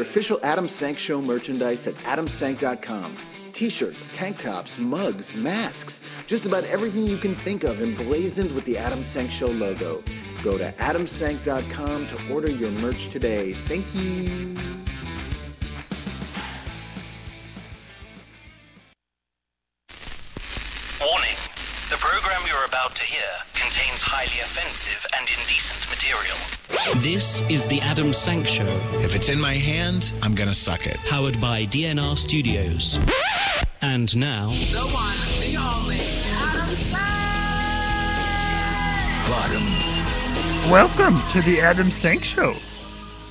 your official Adam Sank Show merchandise at adamsank.com. T-shirts, tank tops, mugs, masks, just about everything you can think of emblazoned with the Adam Sank Show logo. Go to adamsank.com to order your merch today. Thank you. Offensive and indecent material. This is the Adam Sank Show, If it's in my hand, I'm gonna suck it. powered by DNR Studios. And now, The one, the only, Adam Sandler. Welcome to the Adam Sank Show.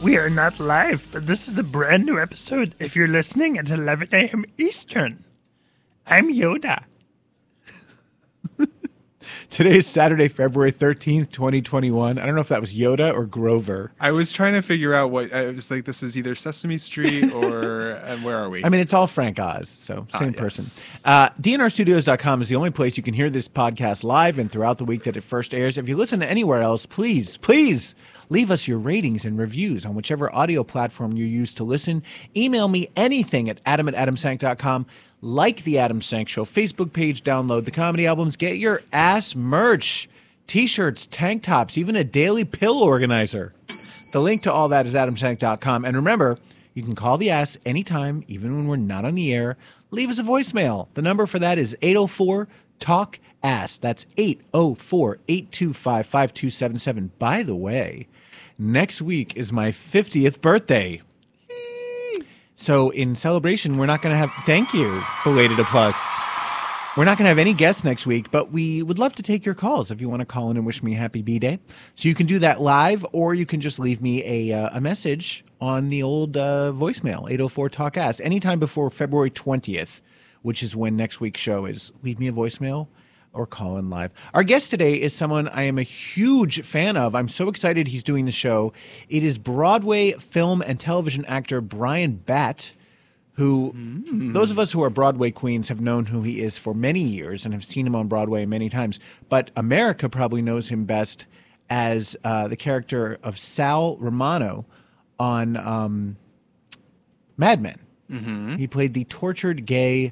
We are not live, but this is a brand new episode if you're listening at 11 a.m. Eastern. I'm Yoda. Today is Saturday, February 13th, 2021. I don't know if that was Yoda or Grover. I was trying to figure out what I was like. This is either Sesame Street or and where are we? I mean, it's all Frank Oz, so same Ah, yes. person. Uh, DNRstudios.com is the only place you can hear this podcast live and throughout the week that it first airs. If you listen to anywhere else, please, please leave us your ratings and reviews on whichever audio platform you use to listen. Email me anything at adam at adamsank.com. Like the Adam Sank Show Facebook page, download the comedy albums, get your ass merch, t shirts, tank tops, even a daily pill organizer. The link to all that is adamsank.com. And remember, you can call the ass anytime, even when we're not on the air. Leave us a voicemail. The number for that is 804 TALK ASS. That's 804 825 5277. By the way, next week is my 50th birthday. So, in celebration, we're not going to have, thank you, belated applause. We're not going to have any guests next week, but we would love to take your calls if you want to call in and wish me happy B day. So you can do that live, or you can just leave me a, uh, a message on the old uh, voicemail, 804 Talk Ass, anytime before February 20th, which is when next week's show is. Leave me a voicemail or call in live. Our guest today is someone I am a huge fan of. I'm so excited he's doing the show. It is Broadway film and television actor Bryan Batt who those of us who are Broadway queens have known who he is for many years and have seen him on Broadway many times. But America probably knows him best as uh, the character of Sal Romano on um, Mad Men. He played the tortured gay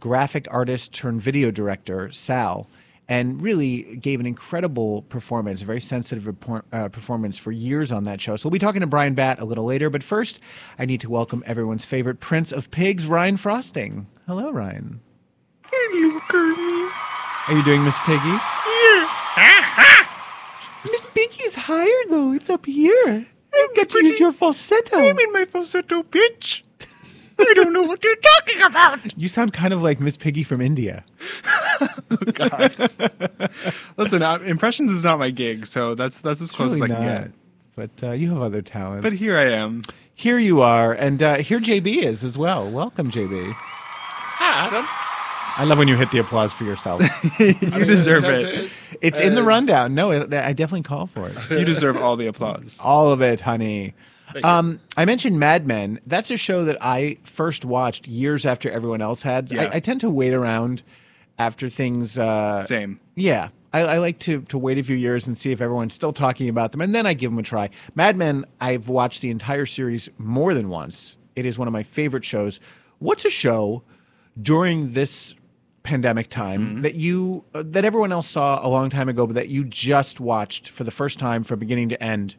graphic artist turned video director, Sal, and really gave an incredible performance, a very sensitive repor- uh, performance for years on that show. So we'll be talking to Bryan Batt a little later. But first, I need to welcome everyone's favorite Prince of Pigs, Ryan Frosting. Hello, Ryan. Hello, Kirby. Are you doing Miss Piggy? Yeah. Miss Piggy's higher, though. It's up here. I've got to use your falsetto. I'm in my falsetto pitch. I don't know what you're talking about. You sound kind of like Miss Piggy from India. Oh, God. Listen, uh, impressions is not my gig, so that's that's as close Really as I can not. get. But uh, you have other talents. But here I am. Here you are, and uh, here JB is as well. Welcome, JB. Hi, Adam. I love when you hit the applause for yourself. You mean, deserve says it. it's in the Uh, rundown. No, it, I definitely call for it. You deserve all the applause. All of it, honey. Um, I mentioned Mad Men. That's a show that I first watched years after everyone else had. Yeah. I, I tend to wait around after things. Uh, Same. Yeah. I, I like to, to wait a few years and see if everyone's still talking about them, and then I give them a try. Mad Men, I've watched the entire series more than once. It is one of my favorite shows. What's a show during this pandemic time Mm-hmm. that you uh, that everyone else saw a long time ago, but that you just watched for the first time from beginning to end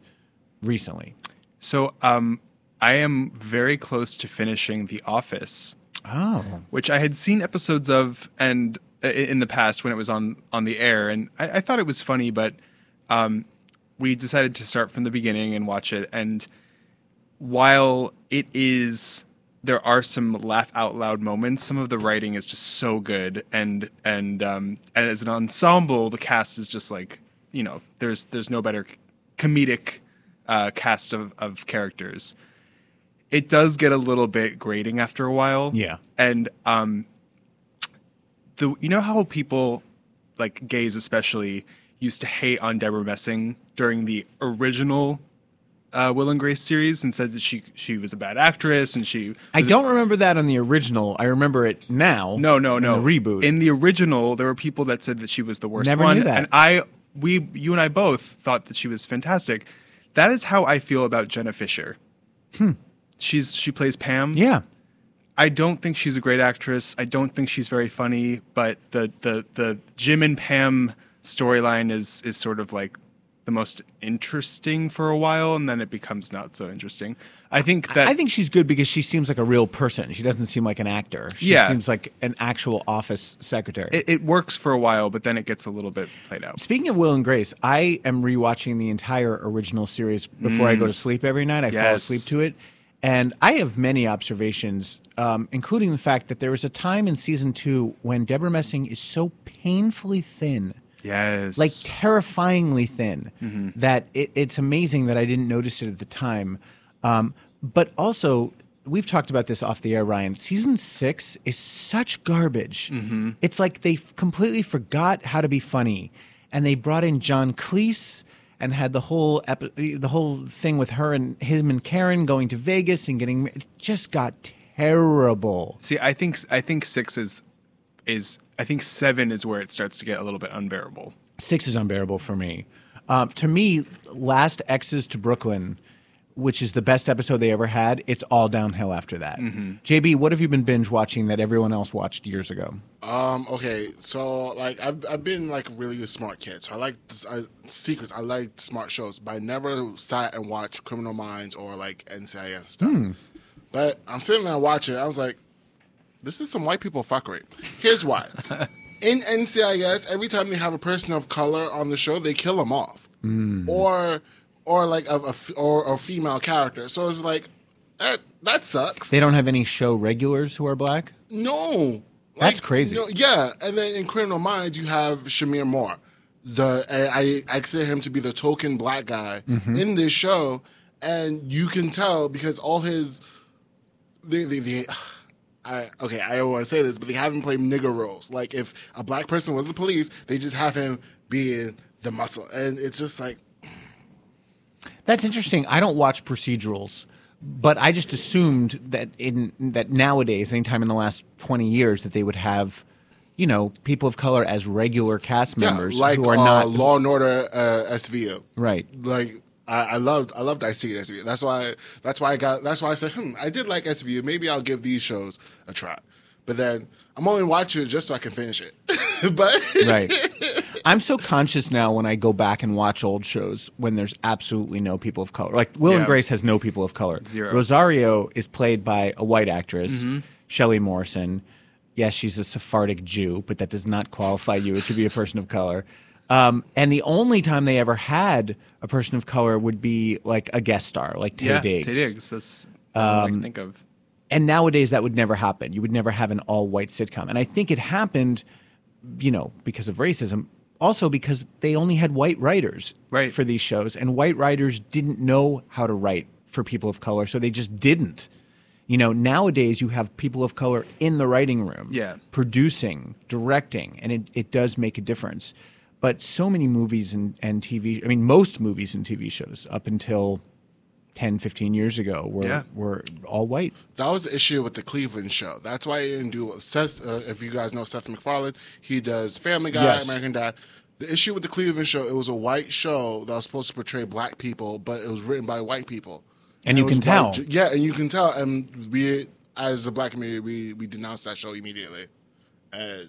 recently? So, um, I am very close to finishing The Office, Oh, which I had seen episodes of and uh, in the past when it was on on the air, and I, I thought it was funny, but um, we decided to start from the beginning and watch it. And while it is, there are some laugh out loud moments. Some of the writing is just so good, and and um, and as an ensemble, the cast is just like you know, there's there's no better comedic uh, cast of of characters. It does get a little bit grating after a while. Yeah. and um, the you know how people like gays especially used to hate on Debra Messing during the original uh, Will and Grace series and said that she she was a bad actress and she I don't remember that on the original. I remember it now. no no in no the reboot. in the original there were people that said that she was the worst Never one knew that. and I we you and I both thought that she was fantastic. That is how I feel about Jenna Fischer. Hmm. she's she plays Pam. Yeah. I don't think she's a great actress. I don't think she's very funny, but the the the Jim and Pam storyline is is sort of like the most interesting for a while and then it becomes not so interesting. I think that I think she's good because she seems like a real person. She doesn't seem like an actor. She Yeah. seems like an actual office secretary. it, it works for a while, but then it gets a little bit played out. Speaking of Will and Grace, I am rewatching the entire original series before I go to sleep every night. I fall asleep to it. And I have many observations, um, including the fact that there was a time in season two when Debra Messing is so painfully thin, Yes. like terrifyingly thin, that it, it's amazing that I didn't notice it at the time. Um, but also, we've talked about this off the air, Ryan. Season six is such garbage. It's like they f- completely forgot how to be funny, and they brought in John Cleese and had the whole epi- the whole thing with her and him and Karen going to Vegas and getting it just got terrible. See, I think I think 6 is is I think 7 is where it starts to get a little bit unbearable. Six is unbearable for me. Um, to me, Last X's to Brooklyn, which is the best episode they ever had, it's all downhill after that. JB, what have you been binge watching that everyone else watched years ago? Um. Okay. So like I've I've been like really a smart kid. So I like I, secrets. I like smart shows, but I never sat and watched Criminal Minds or like NCIS stuff. But I'm sitting there watching. I was like, this is some white people fuckery. Here's why. In NCIS, every time they have a person of color on the show, they kill them off, or or like a, a f- or a female character. So it's like that that sucks. They don't have any show regulars who are black. No, That's crazy. no, yeah, and then in Criminal Minds, you have Shemar Moore. The I, I consider him to be the token black guy Mm-hmm. in this show, and you can tell because all his the the. the I, okay, I don't want to say this, but they have him play nigger roles. Like if a black person was the police, they just have him being the muscle, and it's just like That's interesting. I don't watch procedurals, but I just assumed that in that nowadays, anytime in the last twenty years, that they would have, you know, people of color as regular cast members yeah, like who are uh, not Law and Order uh, SVU. right. like I, I loved I loved Ice T and SVU. That's why that's why I got that's why I said hmm I did like SVU. Maybe I'll give these shows a try. But then I'm only watching it just so I can finish it. but right. I'm so conscious now when I go back and watch old shows when there's absolutely no people of color. Like Will and Grace has no people of color. Zero. Rosario is played by a white actress, Mm-hmm. Shelley Morrison. Yes, she's a Sephardic Jew, but that does not qualify you to be a person of color. Um, and the only time they ever had a person of color would be like a guest star, like Taye yeah, Diggs. Taye Diggs. That's all I Um, can think of. and nowadays that would never happen. You would never have an all white sitcom. And I think it happened, you know, because of racism, also because they only had white writers Right. for these shows, and white writers didn't know how to write for people of color, so they just didn't. You know, nowadays you have people of color in the writing room, Yeah. producing, directing, and it, it does make a difference. But so many movies and, and TV, I mean, most movies and TV shows up until 10, 15 years ago were, Yeah. were all white. that was the issue with the Cleveland show. That's why I didn't do Seth. Uh, if you guys know Seth MacFarlane, he does Family Guy, Yes. American Dad. The issue with the Cleveland show, it was a white show that was supposed to portray black people, but it was written by white people. And you can tell. white- yeah, and you can tell. And we, as a black community, we we denounced that show immediately. And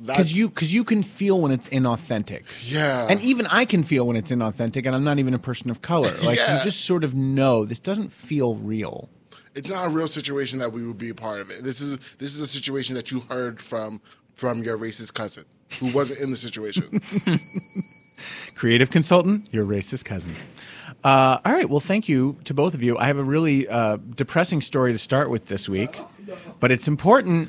because you because you can feel when it's inauthentic yeah, and even i can feel when it's inauthentic and i'm not even a person of color like Yeah. you just sort of know this doesn't feel real it's not a real situation that we would be a part of it. This is this is a situation that you heard from from your racist cousin who wasn't in the situation. creative consultant your racist cousin uh, all right well thank you to both of you i have a really uh, depressing story to start with this week but it's important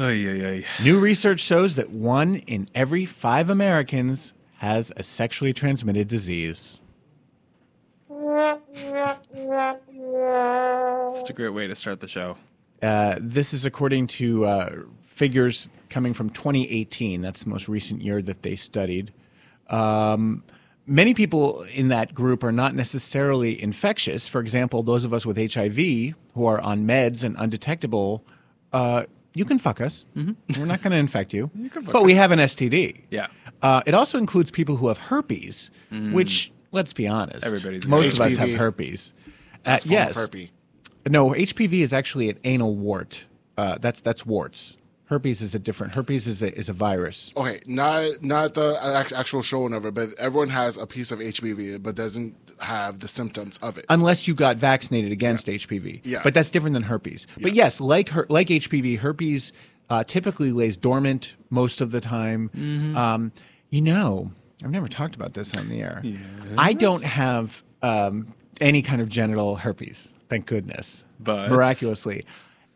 Ay, ay, ay. new research shows that one in every five americans has a sexually transmitted disease It's a great way to start the show. Uh, this is according to uh, figures coming from 2018. That's the most recent year that they studied. Um, many people in that group are not necessarily infectious. For example, those of us with HIV who are on meds and undetectable, uh, you can fuck us. We're not going to infect you. can fuck but we have an STD. Yeah. Uh, it also includes people who have herpes, which, let's be honest, Everybody's most of us have HPV. herpes. Uh, yes. Herpy. No, HPV is actually an anal wart. Uh, that's that's warts. Herpes is a different. Herpes is a is a virus. Okay, not not the actual showing of it, but everyone has a piece of HPV, but doesn't have the symptoms of it. Unless you got vaccinated against HPV. Yeah. But that's different than herpes. But yes, like her, like HPV, herpes uh, typically lays dormant most of the time. Mm-hmm. Um, you know, I've never talked about this on the air. I don't have um, any kind of genital herpes, thank goodness. But- miraculously,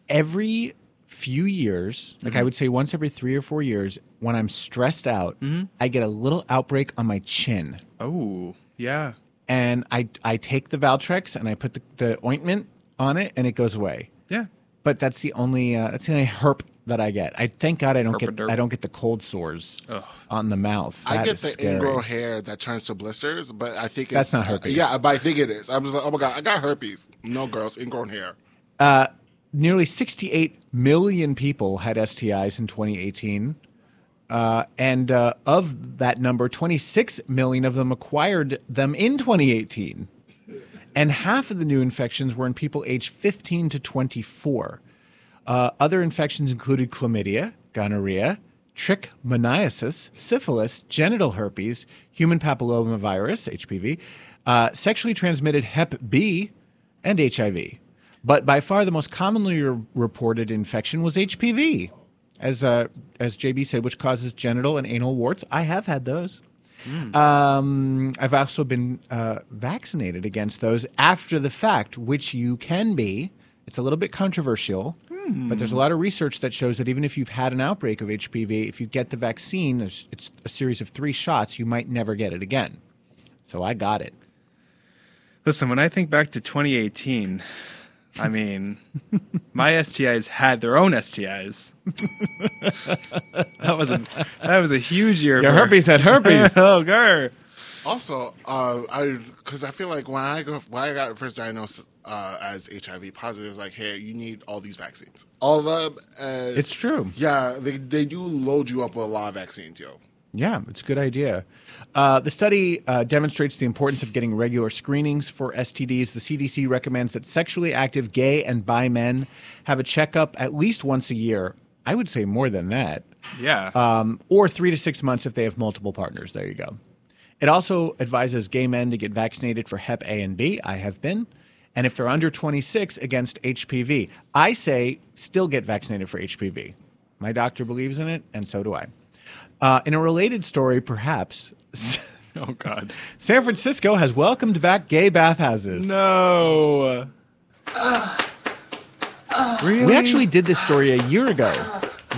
every few years, like I Mm-hmm. would say once every three or four years, when I'm stressed out, Mm-hmm. I get a little outbreak on my chin Oh, yeah. and I I take the Valtrex and I put the, the ointment on it and it goes away. Yeah. But that's the only uh, that's the only herp that I get. I thank God I don't get I don't get the cold sores Ugh. on the mouth. I get is the scary. ingrown hair that turns to blisters, but I think That's it's, uh, not herpes. yeah, but I think it is. I'm just like, oh my god, I got herpes. No, girls, ingrown hair. Uh, nearly 68 million people had STIs in 2018. Uh, and uh, of that number, 26 million of them acquired them in 2018. And half of the new infections were in people aged 15 to 24. Uh, other infections included chlamydia, gonorrhea, trichomoniasis, syphilis, genital herpes, human papillomavirus, HPV, uh, sexually transmitted Hep B, and HIV. But by far the most commonly re- reported infection was HPV, as uh, as JB said, which causes genital and anal warts. I have had those. Um, I've also been uh, vaccinated against those after the fact, which you can be. It's a little bit controversial, but there's a lot of research that shows that even if you've had an outbreak of HPV, if you get the vaccine, it's it's a series of three shots, you might never get it again. So I got it. Listen, when I think back to 2018, I mean, my STIs had their own STIs. that was a that was a huge year. Your for- herpes had herpes. oh, gar. Also, uh, I because I feel like when I go when I got first diagnosed uh, as HIV positive, it was like, hey, you need all these vaccines, all of them. Uh, It's true. Yeah, they they do load you up with a lot of vaccines, yo. Yeah, it's a good idea. Uh, the study uh, demonstrates the importance of getting regular screenings for STDs. The CDC recommends that sexually active gay and bi men have a checkup at least once a year. I would say more than that. Yeah. Um, or three to six months if they have multiple partners. There you go. It also advises gay men to get vaccinated for Hep A and B. I have been. And if they're under 26, against HPV. I say still get vaccinated for HPV. My doctor believes in it, and so do I. Uh, in a related story, perhaps, oh God. San Francisco has welcomed back gay bathhouses. No. really? We actually did this story a year ago,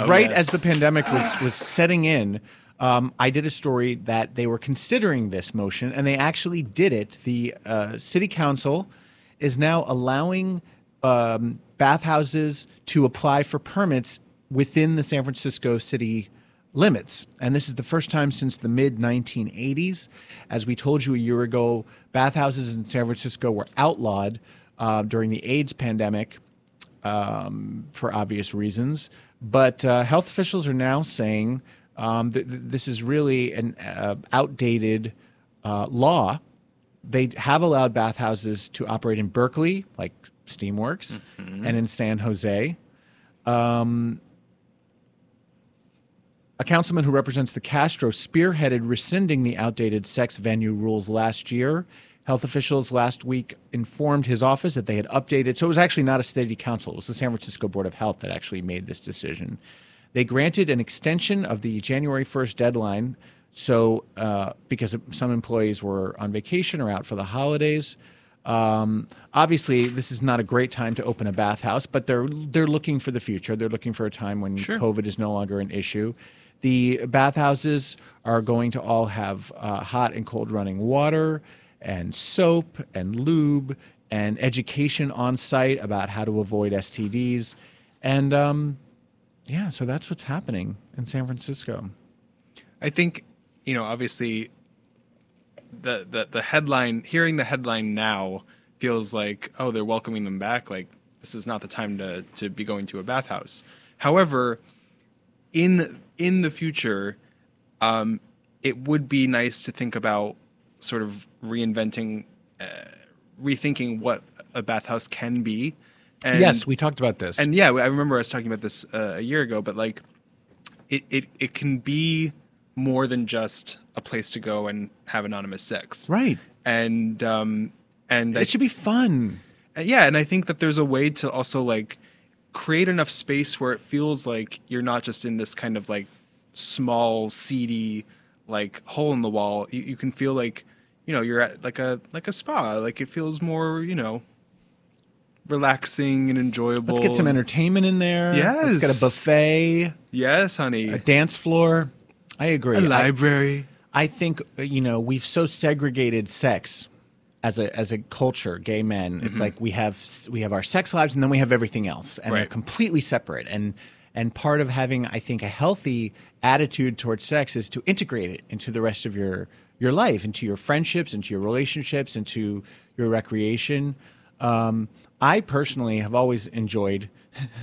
right yes. as the pandemic was was setting in. Um, I did a story that they were considering this motion, and they actually did it. The uh, city council is now allowing um, bathhouses to apply for permits within the San Francisco city limits. And this is the first time since the mid 1980s. As we told you a year ago, bathhouses in San Francisco were outlawed uh, during the AIDS pandemic um, for obvious reasons. But uh, health officials are now saying um, th- this is really an uh, outdated uh, law. They have allowed bathhouses to operate in Berkeley, like Steamworks, and in San Jose. Um, a councilman who represents the Castro spearheaded rescinding the outdated sex venue rules last year. Health officials last week informed his office that they had updated. So it was actually not a city council, it was the San Francisco Board of Health that actually made this decision. They granted an extension of the January 1st deadline. So, uh, because some employees were on vacation or out for the holidays, um, obviously, this is not a great time to open a bathhouse, but they're they're looking for the future. They're looking for a time when COVID is no longer an issue. The bathhouses are going to all have uh, hot and cold running water, and soap and lube, and education on site about how to avoid STDs, and um, yeah, so that's what's happening in San Francisco. I think, you know, obviously the, the the headline hearing the headline now feels like, oh, they're welcoming them back, like this is not the time to to be going to a bathhouse. However, in in the future, um, it would be nice to think about sort of reinventing, uh, rethinking what a bathhouse can be. And, yes, we talked about this. and yeah, I remember us talking about this uh, a year ago. But like, it, it it can be more than just a place to go and have anonymous sex, right. And um and I It should be fun. Uh, yeah, and I think that there's a way to also like create enough space where it feels like you're not just in this kind of like small, seedy, like hole in the wall. You, you can feel like you know you're at like a like a spa. Like it feels more you know relaxing and enjoyable. Let's get some entertainment in there. Yes. Let's get a buffet, Yes, honey. a dance floor. I agree. A I- library. I think uh, you know we've so segregated sex as a as a culture, gay men. Mm-hmm. It's like we have we have our sex lives and then we have everything else, and they're completely separate. And and part of having, I think, a healthy attitude towards sex is to integrate it into the rest of your your life, into your friendships, into your relationships, into your recreation. Um, I personally have always enjoyed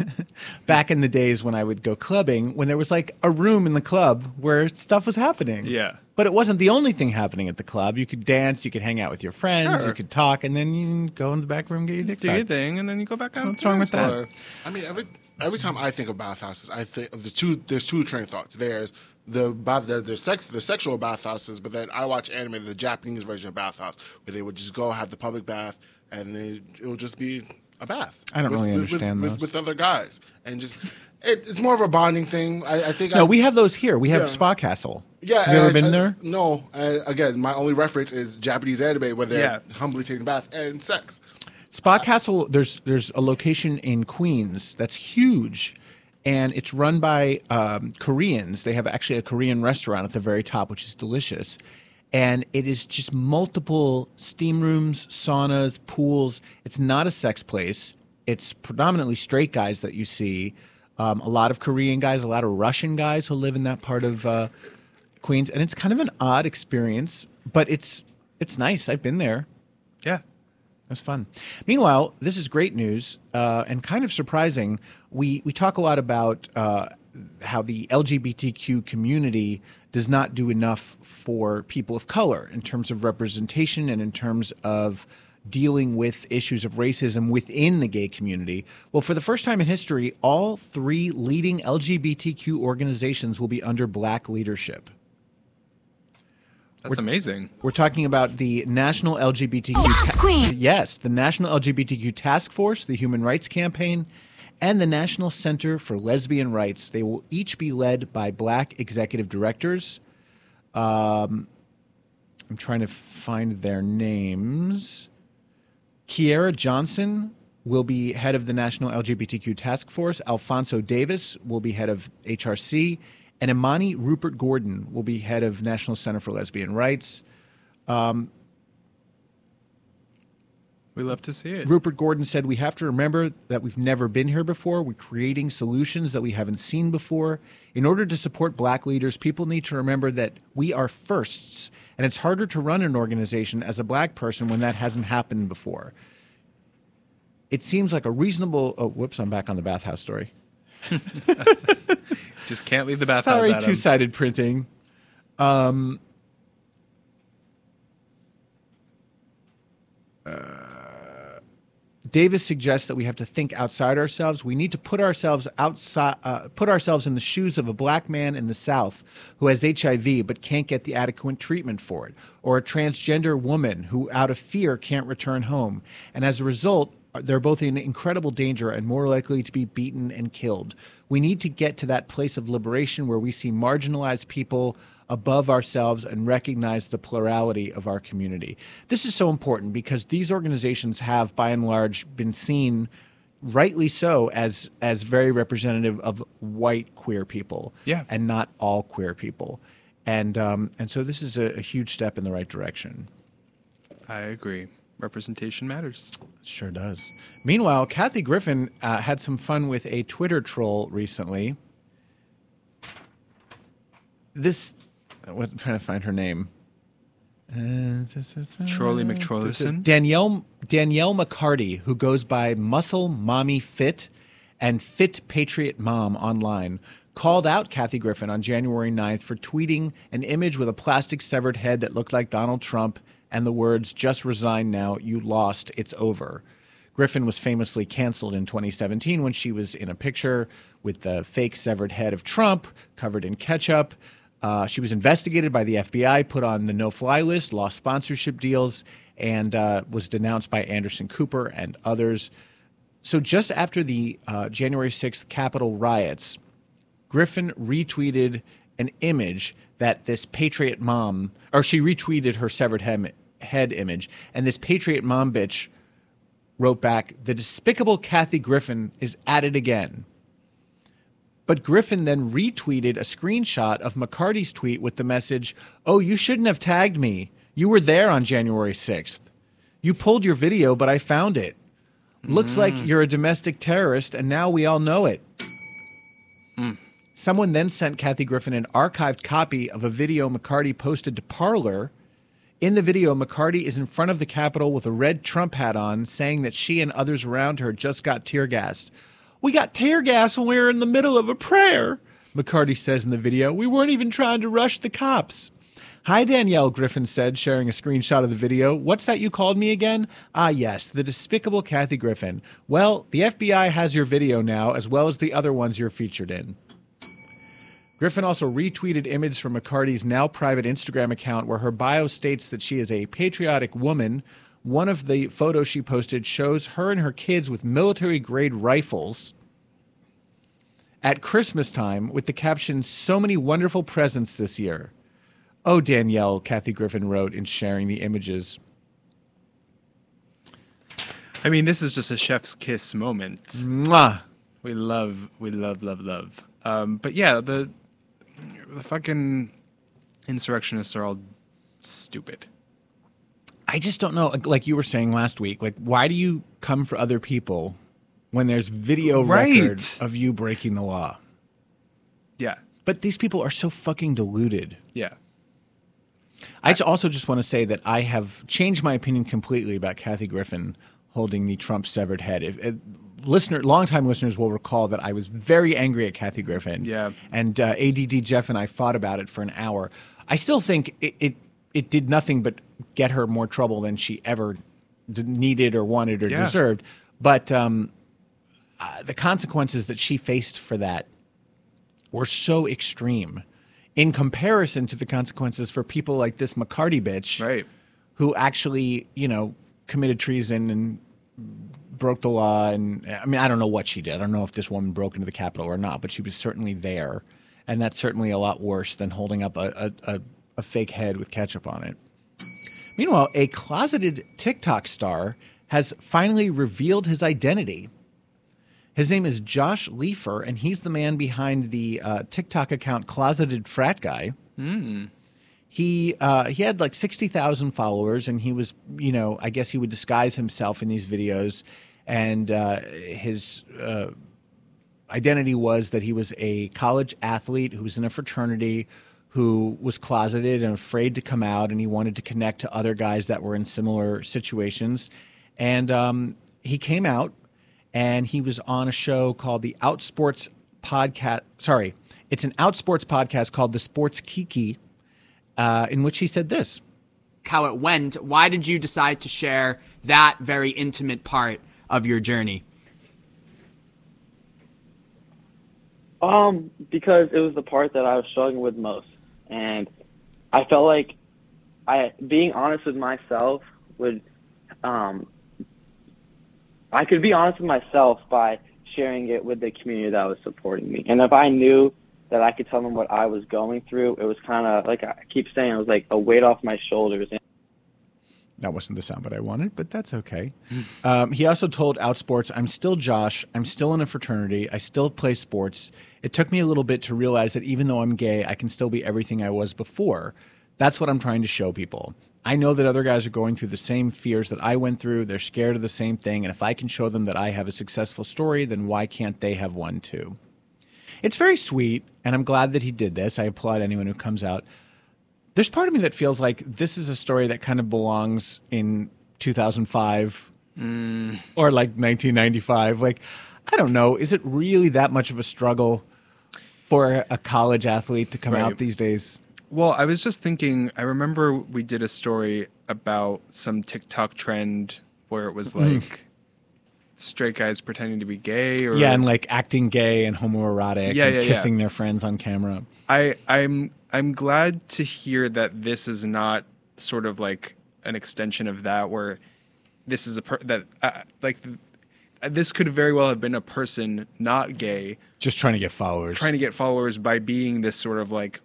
back in the days when I would go clubbing, when there was like a room in the club where stuff was happening. Yeah. But it wasn't the only thing happening at the club. You could dance, you could hang out with your friends, Sure. you could talk, and then you can go in the back room and get your dick Do your sucked. thing, and then you go back out. What's wrong with that? I mean, every every time I think of bathhouses, I think the two. There's two train of thoughts. There's the bath, the, the sex, the sexual bathhouses, but then I watch anime, the Japanese version of bathhouse, where they would just go have the public bath, and they, it would just be a bath. I don't with, really understand with, those. with, other guys, and just it, it's more of a bonding thing. I, I think. No, I, we have those here. We have Yeah. Spa Castle. Yeah, Have you ever been there? No. Uh, again, my only reference is Japanese anime where they're Yeah. humbly taking a bath and sex. Spa Castle. There's there's a location in Queens that's huge, and it's run by um, Koreans. They have actually a Korean restaurant at the very top, which is delicious. And it is just multiple steam rooms, saunas, pools. It's not a sex place. It's predominantly straight guys that you see. Um, a lot of Korean guys, a lot of Russian guys who live in that part of uh, Queens, and it's kind of an odd experience, but it's it's nice. I've been there. Yeah. That's fun. Meanwhile, this is great news uh, and kind of surprising. We we talk a lot about uh, how the LGBTQ community does not do enough for people of color in terms of representation and in terms of dealing with issues of racism within the gay community. Well, for the first time in history, all three leading LGBTQ organizations will be under black leadership. That's amazing. We're talking about the National LGBTQ. Yes, Queen. Yes, the National LGBTQ Task Force, the Human Rights Campaign, and the National Center for Lesbian Rights. They will each be led by black executive directors. Um, I'm trying to find their names. Kierra Johnson will be head of the National LGBTQ Task Force. Alphonso Davis will be head of HRC. And Imani Rupert Gordon will be head of National Center for Lesbian Rights. Um, We love to see it. Rupert Gordon said, We have to remember that we've never been here before. We're creating solutions that we haven't seen before. In order to support black leaders, people need to remember that we are firsts. And it's harder to run an organization as a black person when that hasn't happened before. It seems like a reasonable. Oh, whoops, I'm back on the bathhouse story. Just can't leave the bathhouse. Sorry, two sided printing. Um, uh, Davis suggests that we have to think outside ourselves. We need to put ourselves outside, uh, put ourselves in the shoes of a black man in the South who has HIV but can't get the adequate treatment for it, or a transgender woman who, out of fear, can't return home, and as a result, they're both in incredible danger and more likely to be beaten and killed. We need to get to that place of liberation where we see marginalized people above ourselves and recognize the plurality of our community. This is so important because these organizations have, by and large, been seen rightly so as as very representative of white queer people Yeah. and not all queer people and um, and so this is a, a huge step in the right direction I agree. Representation matters. Sure does. Meanwhile, Kathy Griffin uh, had some fun with a Twitter troll recently. This, what, I'm trying to find her name. Uh, Trolley McTrollerson? Danielle Danielle McCarty, who goes by Muscle Mommy Fit and Fit Patriot Mom online, called out Kathy Griffin on January 9th for tweeting an image with a plastic severed head that looked like Donald Trump and the words, just resign now, you lost, it's over. Griffin was famously canceled in 2017 when she was in a picture with the fake severed head of Trump covered in ketchup. Uh, she was investigated by the FBI, put on the no fly list, lost sponsorship deals, and uh, was denounced by Anderson Cooper and others. So, just after the uh, January 6th Capitol riots, Griffin retweeted an image that this Patriot mom, or she retweeted her severed hem, head image, and this Patriot mom bitch wrote back, The despicable Kathy Griffin is at it again. But Griffin then retweeted a screenshot of McCarty's tweet with the message, Oh, you shouldn't have tagged me. You were there on January 6th. You pulled your video, but I found it. Looks like mm. you're a domestic terrorist, and now we all know it. Mm. Someone then sent Kathy Griffin an archived copy of a video McCarty posted to Parler. In the video, McCarty is in front of the Capitol with a red Trump hat on, saying that she and others around her just got tear gassed. We got tear gas when we were in the middle of a prayer, McCarty says in the video. We weren't even trying to rush the cops. Hi, Danielle, Griffin said, sharing a screenshot of the video. What's that you called me again? Ah, yes, the despicable Kathy Griffin. Well, the FBI has your video now, as well as the other ones you're featured in. Griffin also retweeted images from McCarty's now private Instagram account where her bio states that she is a patriotic woman. One of the photos she posted shows her and her kids with military grade rifles at Christmas time with the caption, So many wonderful presents this year. Oh, Danielle, Kathy Griffin wrote in sharing the images. I mean, this is just a chef's kiss moment. Mwah. We love, we love, love, love. Um, but yeah, the the fucking insurrectionists are all stupid. I just don't know. Like you were saying last week, like why do you come for other people when there's video Right. record of you breaking the law? Yeah, But these people are so fucking deluded. yeah. I also just want to say that I have changed my opinion completely about Kathy Griffin holding the Trump severed head. If, if listener, longtime listeners will recall that I was very angry at Kathy Griffin. Yeah. And uh, ADD Jeff and I fought about it for an hour. I still think it it, it did nothing but get her more trouble than she ever d- needed or wanted or Yeah. deserved. But um, uh, the consequences that she faced for that were so extreme in comparison to the consequences for people like this McCarty bitch, Right. who actually, you know, committed treason and broke the law. And I mean, I don't know what she did. I don't know if this woman broke into the Capitol or not, but she was certainly there. And that's certainly a lot worse than holding up a, a, a, a fake head with ketchup on it. Meanwhile, a closeted TikTok star has finally revealed his identity. His name is Josh Leifer, and he's the man behind the uh, TikTok account Closeted Frat Guy. He uh, he had like sixty thousand followers, and he was, you know, I guess he would disguise himself in these videos, and uh, his uh, identity was that he was a college athlete who was in a fraternity who was closeted and afraid to come out and he wanted to connect to other guys that were in similar situations and um, he came out and he was on a show called the outsports podcast sorry it's an outsports podcast called the sports kiki uh, in which he said this how it went. Why did you decide to share that very intimate part of your journey? Um, because it was the part that I was struggling with most, and I felt like I being honest with myself would, um, I could be honest with myself by sharing it with the community that was supporting me, and if I knew that I could tell them what I was going through, it was kind of like I keep saying, it was like a weight off my shoulders. That wasn't the soundbite I wanted, but that's okay. Um, he also told Outsports, I'm still Josh. I'm still in a fraternity. I still play sports. It took me a little bit to realize that even though I'm gay, I can still be everything I was before. That's what I'm trying to show people. I know that other guys are going through the same fears that I went through. They're scared of the same thing. And if I can show them that I have a successful story, then why can't they have one too? It's very sweet, and I'm glad that he did this. I applaud anyone who comes out there's part of me that feels like this is a story that kind of belongs in 2005 or like 1995 like i don't know is it really that much of a struggle for a college athlete to come Right. out these days Well, I was just thinking, I remember we did a story about some TikTok trend where it was Mhm. like straight guys pretending to be gay or yeah, and like acting gay and homoerotic Yeah, and yeah, yeah. kissing their friends on camera. I I'm I'm glad to hear that this is not sort of like an extension of that where this is a per- that uh, like uh, this could very well have been a person not gay Just trying to get followers. trying to get followers by being this sort of like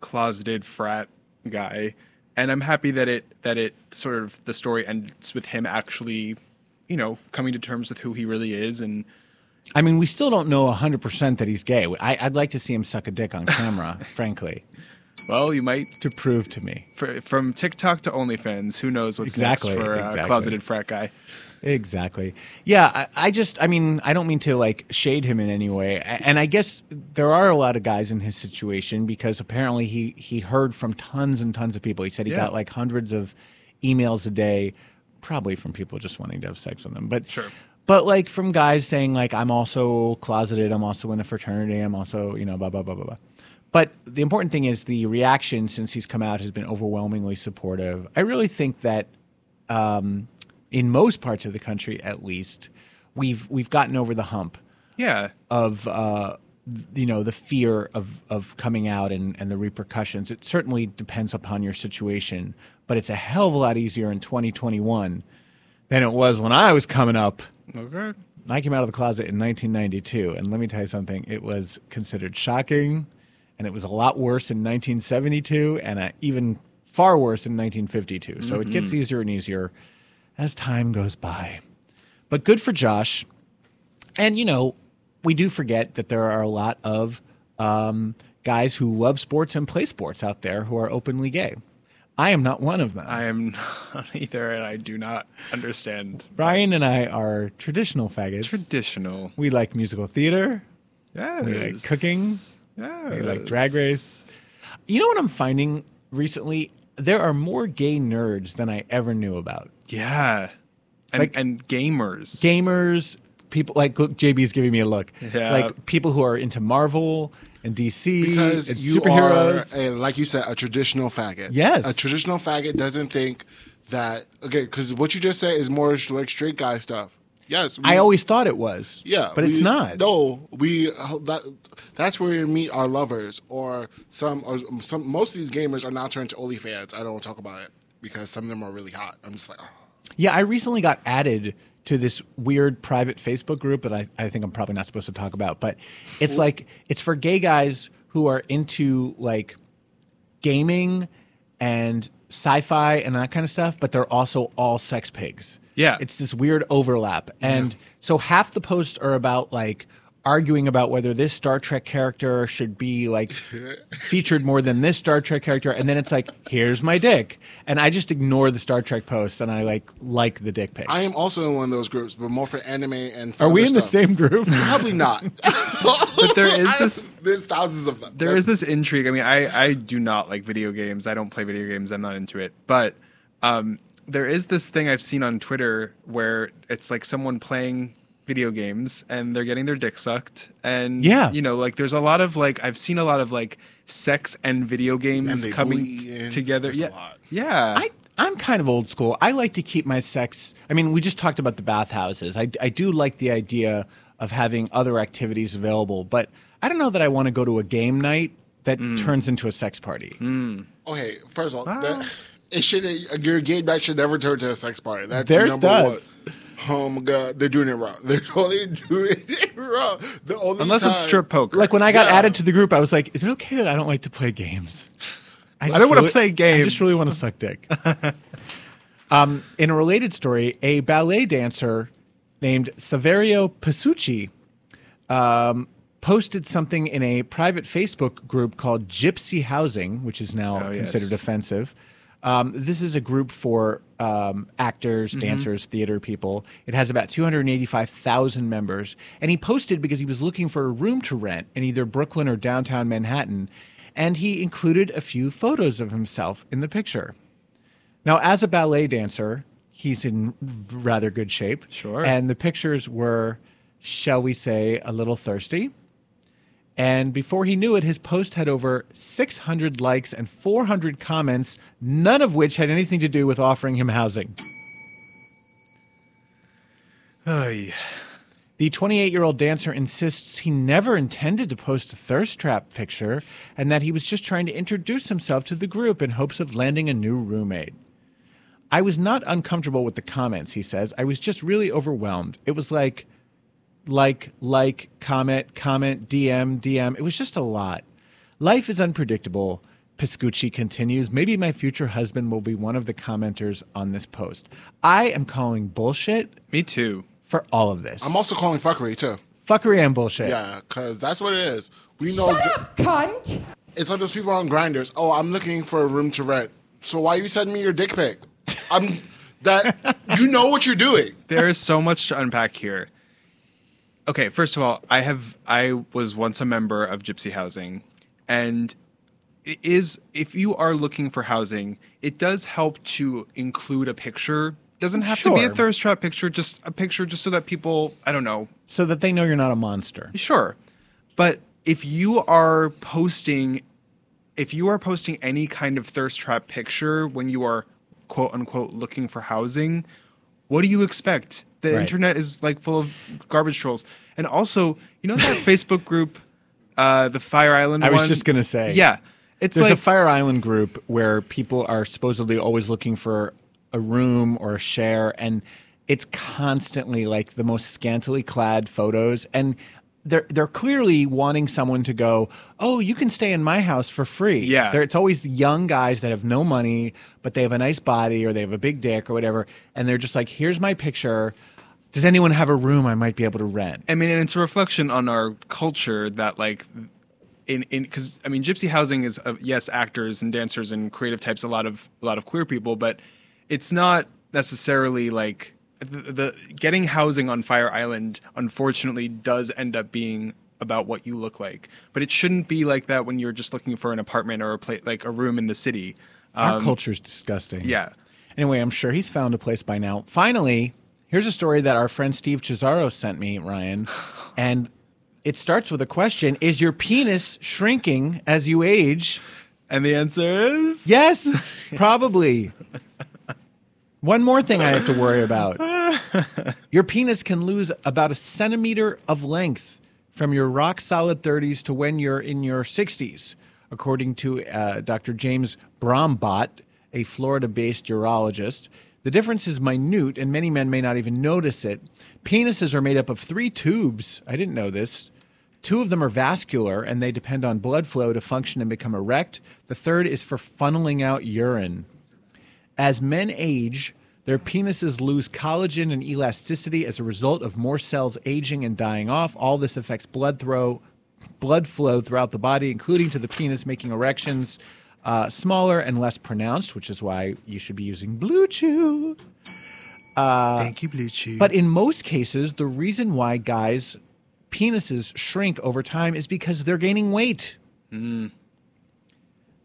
closeted frat guy and i'm happy that it that it sort of the story ends with him actually you know coming to terms with who he really is and I mean, we still don't know 100% that he's gay. I, I'd like to see him suck a dick on camera, frankly, well you might to prove to me. for, from tiktok to onlyfans who knows what's Exactly, next for exactly. a closeted frat guy Exactly. Yeah, I, I just, I mean, I don't mean to like shade him in any way, and I guess there are a lot of guys in his situation because apparently he he heard from tons and tons of people. He said he Yeah. got like hundreds of emails a day, probably from people just wanting to have sex with him. But Sure. But like from guys saying like I'm also closeted, I'm also in a fraternity, I'm also you know blah blah blah blah blah. But the important thing is the reaction since he's come out has been overwhelmingly supportive. I really think that um, in most parts of the country, at least, we've we've gotten over the hump yeah of uh, you know the fear of of coming out and, and the repercussions. It certainly depends upon your situation, but it's a hell of a lot easier in 2021 than it was when I was coming up. Okay I came out of the closet in 1992, and let me tell you something. It was considered shocking, and it was a lot worse in 1972, and uh, even far worse in 1952. So it gets easier and easier as time goes by. But good for Josh. And, you know, we do forget that there are a lot of um, guys who love sports and play sports out there who are openly gay. I am not one of them. i am not either and i do not understand Brian and I are traditional faggots. traditional we like musical theater. yeah We like cooking. yeah We like drag race. You know what I'm finding recently? There are more gay nerds than I ever knew about. yeah and, Like- and gamers Gamers, people like JB's giving me a look. Yeah. Like people who are into Marvel and DC because and you superheroes. are, a, like you said, a traditional faggot. Yes. a traditional faggot doesn't think that okay. Because what you just said is more like straight guy stuff. Yes, we- I always thought it was. Yeah, But it's not. No, we uh, that that's where we meet our lovers or some or some. Most of these gamers are now turned to OnlyFans. I don't want to talk about it because some of them are really hot. I'm just like, oh. Yeah, I recently got added to this weird private Facebook group that I, I think I'm probably not supposed to talk about, but it's like it's for gay guys who are into like gaming and sci-fi and that kind of stuff, but they're also all sex pigs. Yeah. It's this weird overlap. And so half the posts are about like arguing about whether this Star Trek character should be like featured more than this Star Trek character and then it's like here's my dick. And I just ignore the Star Trek posts and I like like the dick pics. I am also in one of those groups, but more for anime and. Are we other in the same group? Probably not. but there is this There's thousands of them. there is this intrigue. I mean, I I do not like video games. I don't play video games. I'm not into it. But um, there is this thing I've seen on Twitter where it's like someone playing video games and they're getting their dick sucked and Yeah. you know like there's a lot of like I've seen a lot of like sex and video games And they coming bleed together. There's a yeah. lot. Yeah. I I'm kind of old school. I like to keep my sex. I mean, we just talked about the bathhouses. I I do like the idea of having other activities available, but I don't know that I want to go to a game night that Mm. turns into a sex party. Okay, first of all, that, it should your game night should never turn to a sex party. That's Theirs number does. one. Oh my god, they're doing it wrong. They're totally doing it wrong. The only Unless time, it's strip poker. Like when I got Yeah. added to the group, I was like, "Is it okay that I don't like to play games? I, just don't wanna play games. I just really want to suck dick." um, in a related story, a ballet dancer named Saverio Pasucci um, posted something in a private Facebook group called Gypsy Housing, which is now Oh, yes. considered offensive. Um, this is a group for um, actors, Mm-hmm. dancers, theater people. It has about 285,000 members. And he posted because he was looking for a room to rent in either Brooklyn or downtown Manhattan. And he included a few photos of himself in the picture. Now, as a ballet dancer, he's in rather good shape. Sure. And the pictures were, shall we say, a little thirsty. And before he knew it, his post had over 600 likes and 400 comments, none of which had anything to do with offering him housing. Ay. The 28 year old dancer insists he never intended to post a thirst trap picture and that he was just trying to introduce himself to the group in hopes of landing a new roommate. I was not uncomfortable with the comments, he says. I was just really overwhelmed. It was like, like, like, comment, comment, DM, DM. It was just a lot. Life is unpredictable. Piscucci continues. Maybe my future husband will be one of the commenters on this post. I am calling bullshit. Me too. For all of this. I'm also calling fuckery too. Fuckery and bullshit. Yeah, because that's what it is. We know. Shut exa- up, cunt! It's like those people on grinders. Oh, I'm looking for a room to rent. So why you sending me your dick pic? I'm that you know what you're doing. there is so much to unpack here. Okay, first of all, I have I was once a member of Gypsy Housing, and it is if you are looking for housing, it does help to include a picture. Doesn't have to be a thirst trap picture, just a picture, just so that people I don't know So that they know you're not a monster. Sure. But if you are posting if you are posting any kind of thirst trap picture when you are quote unquote looking for housing, what do you expect? The Right. internet is like full of garbage trolls. And also, you know that Facebook group uh the Fire Island group. I was just going to say. Yeah. It's There's like a Fire Island group where people are supposedly always looking for a room or a share, and it's constantly like the most scantily clad photos. And they're they're clearly wanting someone to go, oh, you can stay in my house for free. Yeah. They're, it's always young guys that have no money, but they have a nice body or they have a big dick or whatever, and they're just like, here's my picture. Does anyone have a room I might be able to rent? I mean, and it's a reflection on our culture that like in in because I mean, gypsy housing is uh, yes, actors and dancers and creative types, a lot of a lot of queer people, but it's not necessarily like the, the getting housing on Fire Island. Unfortunately, does end up being about what you look like, but it shouldn't be like that when you're just looking for an apartment or a place like a room in the city. Our Um, culture's disgusting. Yeah. Anyway, I'm sure he's found a place by now. Finally, here's a story that our friend Steve Cesaro sent me, Ryan. And it starts with a question Is your penis shrinking as you age? And the answer is yes, probably. One more thing I have to worry about. Your penis can lose about a centimeter of length from your rock solid 30s to when you're in your 60s, according to uh, Dr. James Brombot, a Florida based urologist. The difference is minute, and many men may not even notice it. Penises are made up of three tubes. I didn't know this. Two of them are vascular, and they depend on blood flow to function and become erect. The third is for funneling out urine. As men age, their penises lose collagen and elasticity as a result of more cells aging and dying off. All this affects blood throw, blood flow throughout the body, including to the penis, making erections uh, smaller and less pronounced, which is why you should be using BlueChew. Uh, Thank you, BlueChew. But in most cases, the reason why guys' penises shrink over time is because they're gaining weight.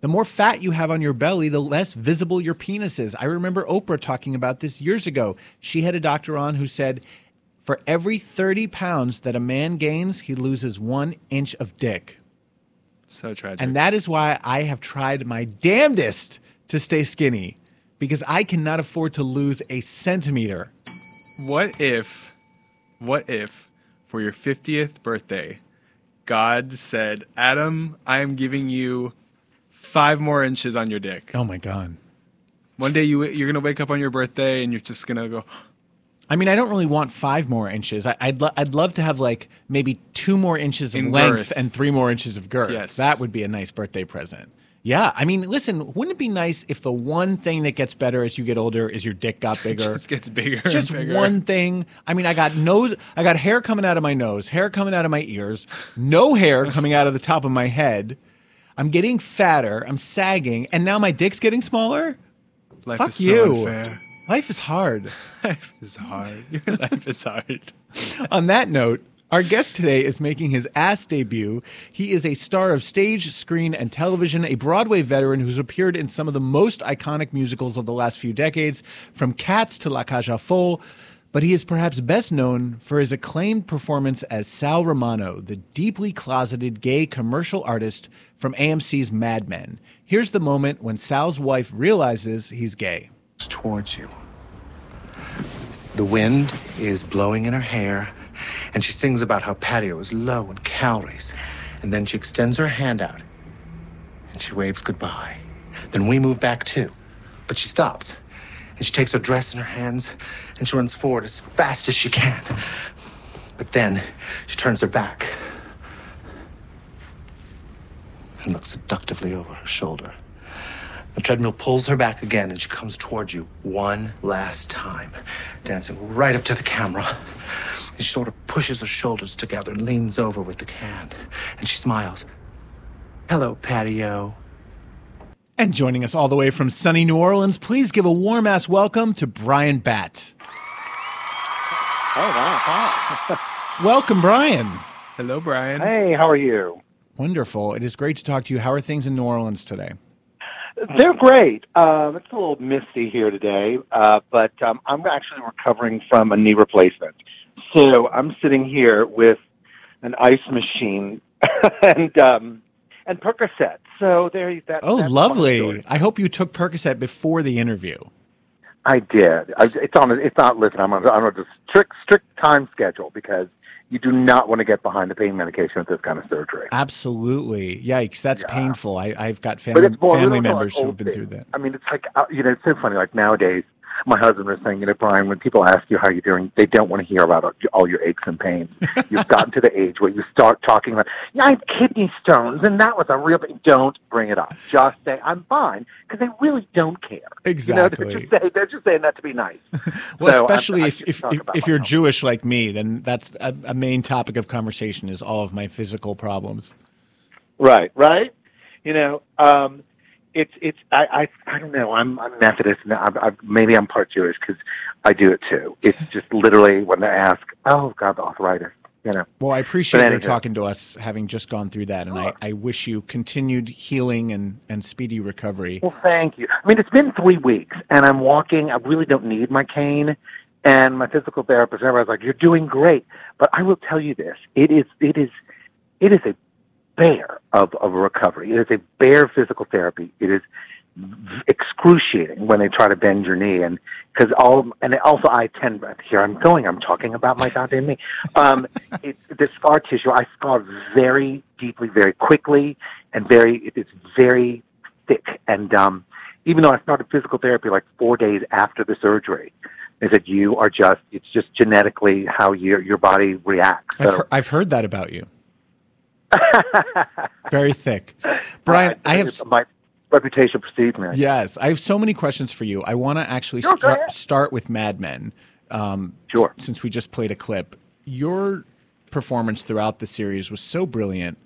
The more fat you have on your belly, the less visible your penis is. I remember Oprah talking about this years ago. She had a doctor on who said for every 30 pounds that a man gains, he loses one inch of dick. So tragic. And that is why I have tried my damnedest to stay skinny because I cannot afford to lose a centimeter. What if, what if, for your 50th birthday, God said, Adam, I am giving you five more inches on your dick. Oh my God. One day you, you're going to wake up on your birthday and you're just going to go, I mean, I don't really want five more inches. I, I'd lo- I'd love to have like maybe two more inches of In length girth. and three more inches of girth. Yes. that would be a nice birthday present. Yeah, I mean, listen, wouldn't it be nice if the one thing that gets better as you get older is your dick got bigger? just gets bigger. and Just bigger. one thing. I mean, I got nose, I got hair coming out of my nose, hair coming out of my ears, no hair coming out of the top of my head. I'm getting fatter. I'm sagging, and now my dick's getting smaller. Life Fuck is so you. unfair. Life is hard. Life is hard. Your life is hard. On that note, our guest today is making his ass debut. He is a star of stage, screen, and television, a Broadway veteran who's appeared in some of the most iconic musicals of the last few decades, from Cats to La Cage aux Folles. But he is perhaps best known for his acclaimed performance as Sal Romano, the deeply closeted gay commercial artist from AMC's Mad Men. Here's the moment when Sal's wife realizes he's gay. Towards you. The wind is blowing in her hair, and she sings about how patio is low in calories. And then she extends her hand out, and she waves goodbye. Then we move back too, but she stops, and she takes her dress in her hands, and she runs forward as fast as she can. But then she turns her back and looks seductively over her shoulder. The treadmill pulls her back again, and she comes towards you one last time, dancing right up to the camera. And she sort of pushes her shoulders together and leans over with the can. And she smiles. Hello, patio. And joining us all the way from sunny New Orleans, please give a warm ass welcome to Bryan Batt. Oh, wow. Hi. Welcome, Bryan. Hello, Bryan. Hey, how are you? Wonderful. It is great to talk to you. How are things in New Orleans today? They're great. Um, it's a little misty here today, uh, but um, I'm actually recovering from a knee replacement. So I'm sitting here with an ice machine and um, and Percocet. So there, you that. Oh, lovely. I hope you took Percocet before the interview. I did. I, it's on. It's not. Listen, I'm on, I'm on a strict strict time schedule because you do not want to get behind the pain medication with this kind of surgery. Absolutely. Yikes, that's painful. I, I've got But family, family members like who have been days. through that. I mean, it's like uh, you know, it's so funny. Like nowadays, my husband was saying, you know, Bryan, when people ask you how you're doing, they don't want to hear about all your aches and pains. You've gotten to the age where you start talking about, yeah, I have kidney stones, and that was a real. Thing. Don't bring it up. Just say I'm fine, because they really don't care. You know, they're Exactly. just saying, they're just saying that to be nice. Well, So I'm- especially I if if, if, if you're. Jewish like me, then that's a, a main topic of conversation is all of my physical problems. Right, right. You know, um, it's it's I I, I don't know. I'm I'm Methodist, and I, I, maybe I'm part Jewish because I do it too. It's just literally when they ask, "Oh God, the arthritis," you know. Well, I appreciate you talking to us, having just gone through that, and I, I wish you continued healing and, and speedy recovery. Well, thank you. I mean, it's been three weeks, and I'm walking. I really don't need my cane. And my physical therapist, everybody's like, "You're doing great." But I will tell you this: it is, it is, it is a bear of of a recovery. It is a bare physical therapy. It is excruciating when they try to bend your knee, and because all, and also I tend here I'm going. I'm talking about my goddamn knee. Um, it, the scar tissue, I scar very deeply, very quickly, and very. It is very thick. And um, even though I started physical therapy like four days after the surgery, they said you are just it's just genetically how your your body reacts. I've, So heard, I've heard that about you. Very thick, Bryan. I have my reputation precedes me. yes, I have so many questions for you. I want to actually Sure, start, start with Mad Men. Um, sure. Since we just played a clip, your performance throughout the series was so brilliant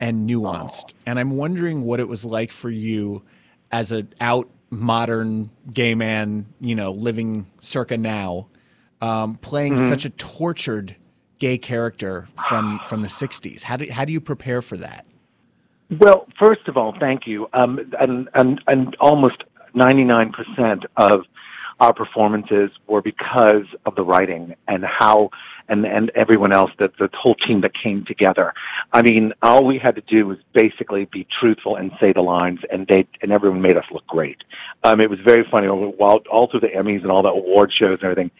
and nuanced, and I'm wondering what it was like for you as an out modern gay man, you know, living circa now, um, playing Mhm. such a tortured gay character from from the '60s. How do how do you prepare for that? Well, first of all, thank you. Um, and, and, and almost 99% of our performances were because of the writing and how, and, and everyone else, that the whole team that came together. I mean, all we had to do was basically be truthful and say the lines, and they, and everyone made us look great. Um, it was very funny. While all through the Emmys and all the award shows and everything,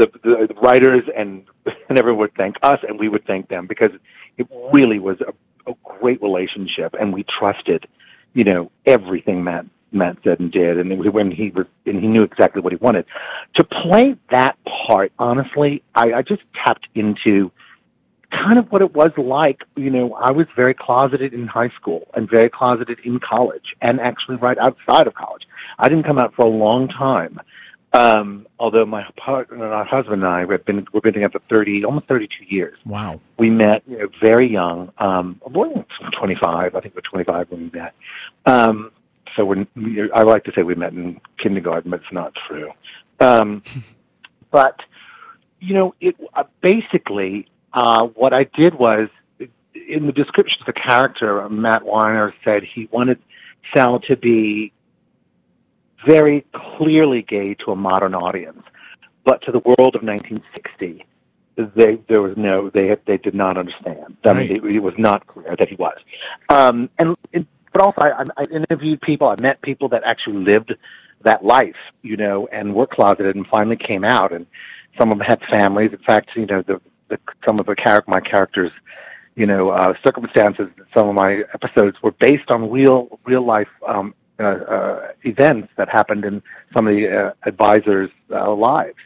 the, the, writers and and everyone would thank us, and we would thank them because it really was a, a great relationship, and we trusted, you know, everything Matt Matt said and did, and when he was and he knew exactly what he wanted. To play that part, honestly, I, I just tapped into kind of what it was like. You know, I was very closeted in high school and very closeted in college, and actually right outside of college. I didn't come out for a long time. Um, although my partner, our husband and I, have been we've been together thirty, almost thirty-two years. Wow. We met you know, very young. Um, boy, twenty-five. I think we're twenty-five when we met. Um, so when I like to say we met in kindergarten, but it's not true. Um, but you know, it uh, basically uh, what I did was in the description of the character, Matt Weiner said he wanted Sal to be very clearly gay to a modern audience, but to the world of 1960, they there was no they they did not understand. I mean, it, it was not clear that he was. Um, and it, but also, I, I interviewed people, I met people that actually lived that life, you know, and were closeted and finally came out. And Some of them had families. In fact, you know, the, the some of the character, my characters, you know, uh, circumstances. Some of my episodes were based on real, real life um, uh, uh, events that happened in some of the uh, advisors' uh, lives.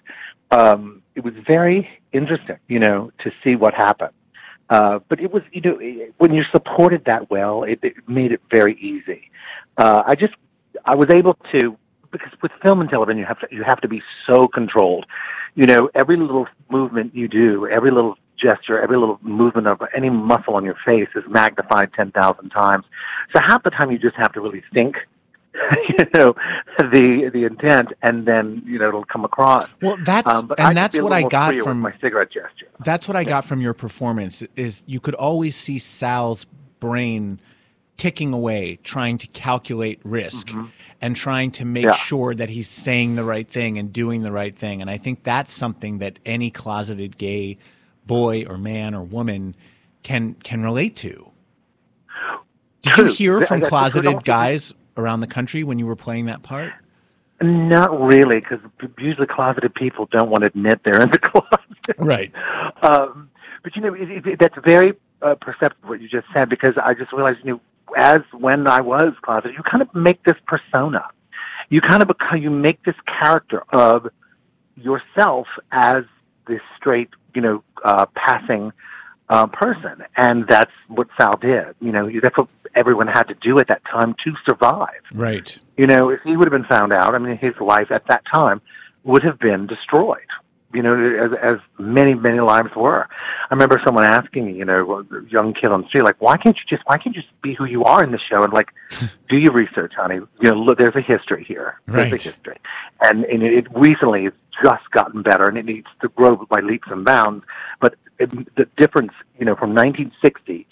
Um, it was very interesting, you know, to see what happened. Uh, but it was, you know, when you're supported that well, it, it made it very easy. Uh, I just, I was able to, because with film and television, you have to, you have to be so controlled. You know, every little movement you do, every little gesture, every little movement of any muscle on your face is magnified 10,000 times. So half the time you just have to really think, you know, the, the intent and then, you know, it'll come across. Well, that's Um, but I and that's what I got from my cigarette gesture. That's what I got from your performance is you could always see Sal's brain ticking away trying to calculate risk and trying to make Mm-hmm. Yeah. sure that he's saying the right thing and doing the right thing and I think that's something that any closeted gay boy or man or woman can can relate to. Did you hear from closeted guys around the country when you were playing that part? Not really, because usually closeted people don't want to admit they're in the closet. Right. Um, but you know, it, it, that's very uh, perceptive what you just said because I just realized, you know, as when I was closeted, you kind of make this persona. You kind of become, you make this character of yourself as this straight, you know, uh, passing uh, person, and that's what Sal did. You know, that's what everyone had to do at that time to survive. Right. You know, if he would have been found out, I mean, his life at that time would have been destroyed. You know, as, as many, many lives were. I remember someone asking me, you know, a young kid on the street, like, why can't you just, why can't you just be who you are in the show? And like, do your research, honey. You know, look, there's a history here. There's Right. a history. And, and it recently it's just gotten better and it needs to grow by leaps and bounds. But it, the difference, you know, from 1960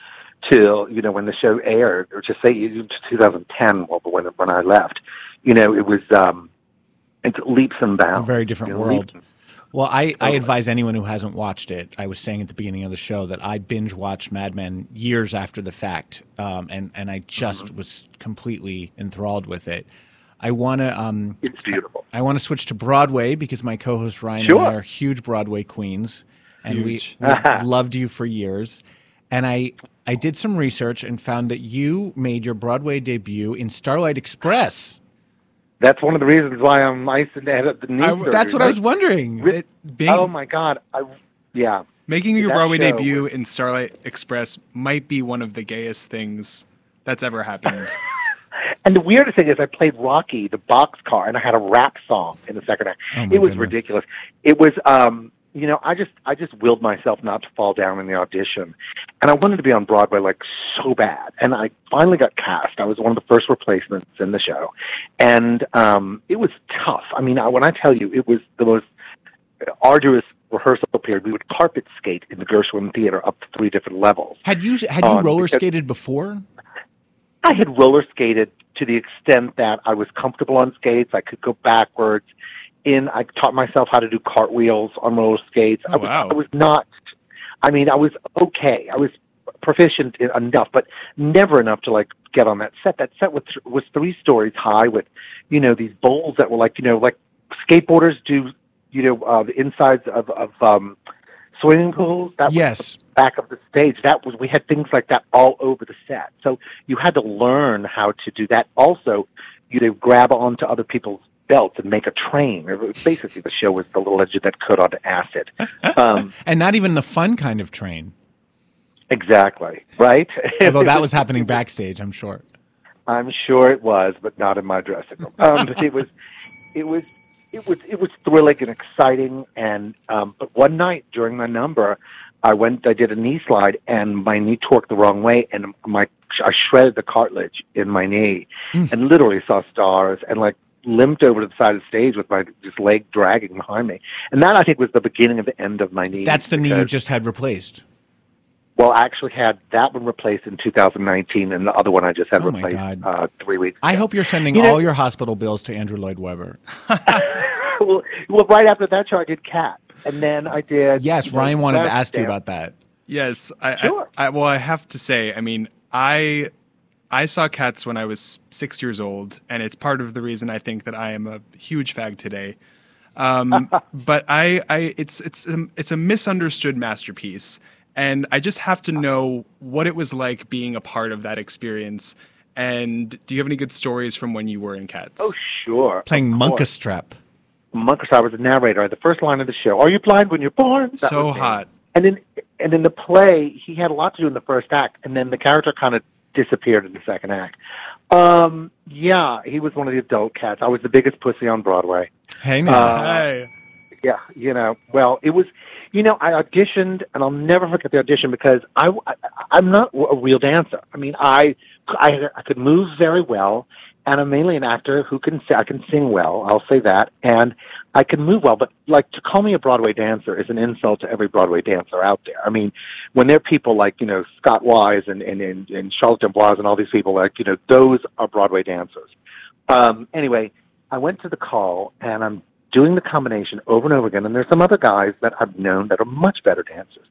till, you know, when the show aired, or just say 2010, well, when, when I left, you know, it was, um, it's leaps and bounds. a very different You know, world. Well, I, I advise anyone who hasn't watched it. I was saying at the beginning of the show that I binge watched Mad Men years after the fact, um, and and I just Mm-hmm. was completely enthralled with it. I want to. Um, it's beautiful. I want to switch to Broadway because my co-host Ryan Sure. and I are huge Broadway queens, and Huge. we we've loved you for years. And I I did some research and found that you made your Broadway debut in Starlight Express. That's one of the reasons why I'm nice and had the knee I- surgery. that's what I was wondering. Ri- It- being- oh my god! I yeah. Making your That Broadway show debut in Starlight Express might be one of the gayest things that's ever happened. And the weirdest thing is, I played Rocky, the boxcar, and I had a rap song in the second act. Oh, it was goodness. ridiculous. It was, um, you know, I just, I just willed myself not to fall down in the audition, and I wanted to be on Broadway like so bad. And I finally got cast. I was one of the first replacements in the show, and um, it was tough. I mean, I, when I tell you, it was the most arduous rehearsal period. We would carpet skate in the Gershwin Theater up to three different levels. Had you had you Um, roller skated before? I had roller skated to the extent that I was comfortable on skates. I could go backwards. In I taught myself how to do cartwheels on roller skates. I was, wow. I was not. I mean, I was okay. I was proficient in, enough, but never enough to like get on that set. That set was was three stories high with, you know, these bowls that were like you know like skateboarders do. You know, uh, the insides of of um, swimming pools. That was Yes. back of the stage. That was we had things like that all over the set. So you had to learn how to do that. Also, you know, grab onto other people's belts and make a train. Basically, the show was the little legend that could onto acid. Um, and not even the fun kind of train. exactly right. Although that was happening backstage, I'm sure. I'm sure it was, but not in my dressing room. Um, it was, it was, it was, it was thrilling and exciting. And um, but one night during my number, I went, I did a knee slide, and my knee torqued the wrong way, and my I shredded the cartilage in my knee, and literally saw stars, and like limped over to the side of the stage with my just leg dragging behind me. And that I think was the beginning of the end of my knee. That's the knee you just had replaced. Well, I actually had that one replaced in 2019, and the other one I just had Oh, replaced God. uh, three weeks. I hope you're sending You know- all your hospital bills to Andrew Lloyd Webber. well, well, right after that show, I did Cat, and then I did. Yes, you know, Ryan wanted to Best ask you about that. Yes, I, Sure. I, I well, I have to say, I mean, I I saw Cats when I was six years old, and it's part of the reason I think that I am a huge fag today. Um, but I, I, it's it's a, it's a misunderstood masterpiece, and I just have to know what it was like being a part of that experience. And do you have any good stories from when you were in Cats? Oh, sure. Playing of course. Munkustrap. Monkus, I was the narrator. The first line of the show: "Are you blind when you're born?" That so was me. hot. And in and in the play, he had a lot to do in the first act, and then the character kind of disappeared in the second act. Um, yeah, he was one of the adult cats. I was the biggest pussy on Broadway. Hey man. Uh, Hey. Yeah, you know, well, it was, you know, I auditioned, and I'll never forget the audition because I, I I'm not a real dancer. I mean, I, I, I could move very well, and I'm mainly an actor who can I can sing well. I'll say that, and I can move well. But like to call me a Broadway dancer is an insult to every Broadway dancer out there. I mean, when there are people like you know Scott Wise and and and, and Charlotte d'Amboise and all these people, like you know, those are Broadway dancers. Um, anyway, I went to the call and I'm doing the combination over and over again. And there's some other guys that I've known that are much better dancers.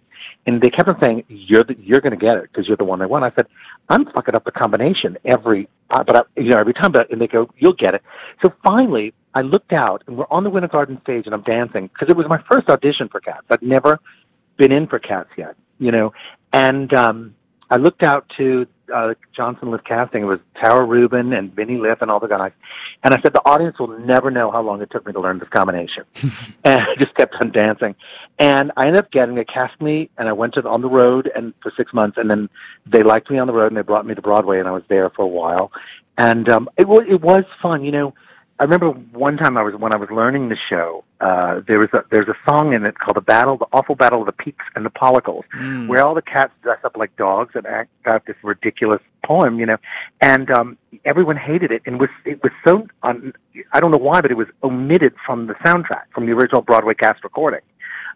And they kept on saying, "You're the, you're going to get it because you're the one they want." I said, "I'm fucking up the combination every, uh, but I, you know every time." But and they go, "You'll get it." So finally, I looked out and we're on the Winter Garden stage and I'm dancing because it was my first audition for Cats. I'd never been in for Cats yet, you know. And um, I looked out to uh, Johnson Liff Casting. It was Tara Rubin and Vinny Liff and all the guys. And I said, the audience will never know how long it took me to learn this combination. and I just kept on dancing. And I ended up getting it, cast me, and I went to the, on the road and for six months. And then they liked me on the road and they brought me to Broadway and I was there for a while. And um, it, was it was fun, you know. I remember one time I was when I was learning the show. Uh, there was a there's a song in it called the battle, the awful battle of the Pekes and the pollicles, Mm. where all the cats dress up like dogs and act out this ridiculous poem, you know, and um, everyone hated it and was it was so un, I don't know why, but it was omitted from the soundtrack from the original Broadway cast recording,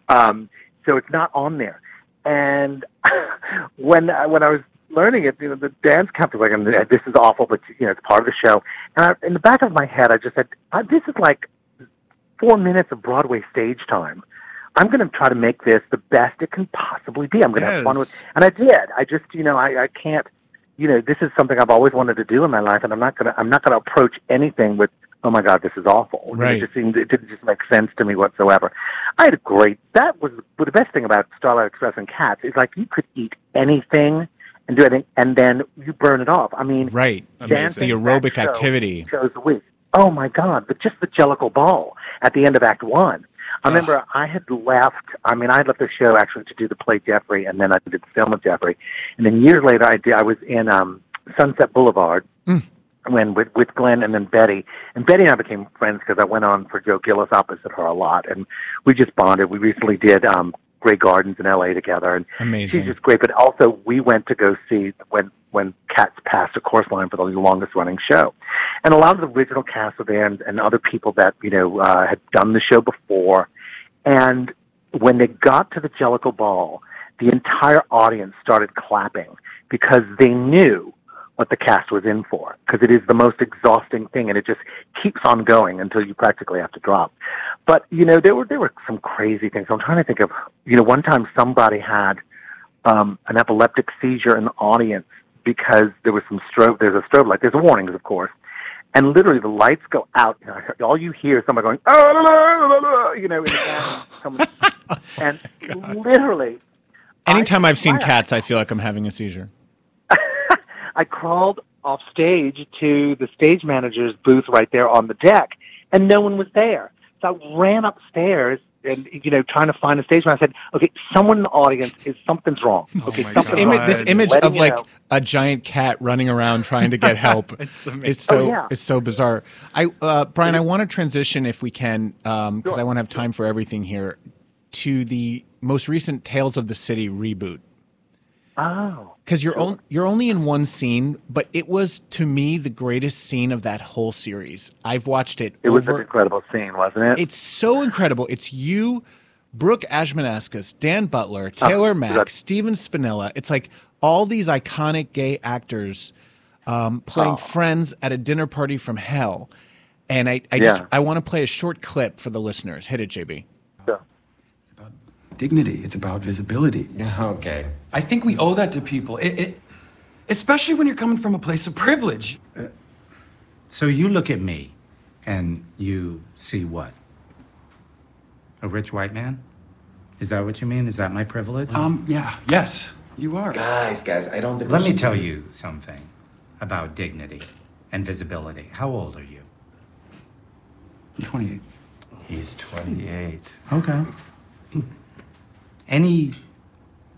um, so it's not on there. And when I, when I was learning it, you know, the dance company was like, "This is awful," but you know, it's part of the show. And I, in the back of my head, I just said, uh, "This is like four minutes of Broadway stage time. I'm going to try to make this the best it can possibly be. I'm going to have fun with." And I did. I just, you know, I, I can't. You know, this is something I've always wanted to do in my life, and I'm not going to. I'm not going to approach anything with. Oh my God, this is awful. Right. It just seemed it didn't just make sense to me whatsoever. I had a great. That was the best thing about Starlight Express and Cats is like you could eat anything and do anything, and then you burn it off. I mean, Right. dancing The aerobic show activity. shows a week. Oh my God! But just the Jellicle Ball at the end of Act One. I remember I had left. I mean, I had left the show actually to do the play Jeffrey, and then I did the film of Jeffrey. And then years later, I did. I was in um, Sunset Boulevard when with with Glenn and then Betty. And Betty and I became friends because I went on for Joe Gillis opposite her a lot, and we just bonded. We recently did um, Grey Gardens in L.A. together, and Amazing. she's just great. But also, we went to go see when when Cats passed A Chorus Line for the longest running show, and a lot of the original cast were there, and, and other people that you know uh, had done the show before. And when they got to the Jellicle Ball, the entire audience started clapping because they knew what the cast was in for because it is the most exhausting thing and it just keeps on going until you practically have to drop. But you know there were there were some crazy things. I'm trying to think of you know one time somebody had um, an epileptic seizure in the audience because there was some strobe. There's a strobe light. There's warnings, of course, and literally the lights go out. And all you hear is somebody going, "Ah, la, la, la, la," you know, in the someone- and literally Anytime I've seen cats, I feel like I'm having a seizure. I crawled off stage to the stage manager's booth right there on the deck, and no one was there. So I ran upstairs and you know trying to find a stage manager. I said, "Okay, someone in the audience is something's wrong. Okay, my This, something's wrong." this image Letting of like know. a giant cat running around trying to get help It's amazing. is so Oh, yeah. is so bizarre. I uh, Bryan, I want to transition if we can because Sure. I want to have time for everything here to the most recent Tales of the City reboot. Oh, Because you're on, you're only in one scene, but it was to me the greatest scene of that whole series. I've watched it. it was an over, incredible scene, wasn't it? It's so incredible. It's you, Brooks Ashmanskas, Dan Butler, Taylor Mac, that- Stephen Spinella. It's like all these iconic gay actors um, playing Oh. friends at a dinner party from hell. And I, I just I want to play a short clip for the listeners. Hit it, JB. Yeah. It's about dignity. It's about visibility. Okay. I think we owe that to people, it, it, especially when you're coming from a place of privilege. So you look at me and you see what? A rich white man? Is that what you mean? Is that my privilege? Um, yeah, yes, you are. Guys, guys, I don't think Let we me should tell do this. you something about dignity and visibility. How old are you? I'm 28. He's 28. Okay. Any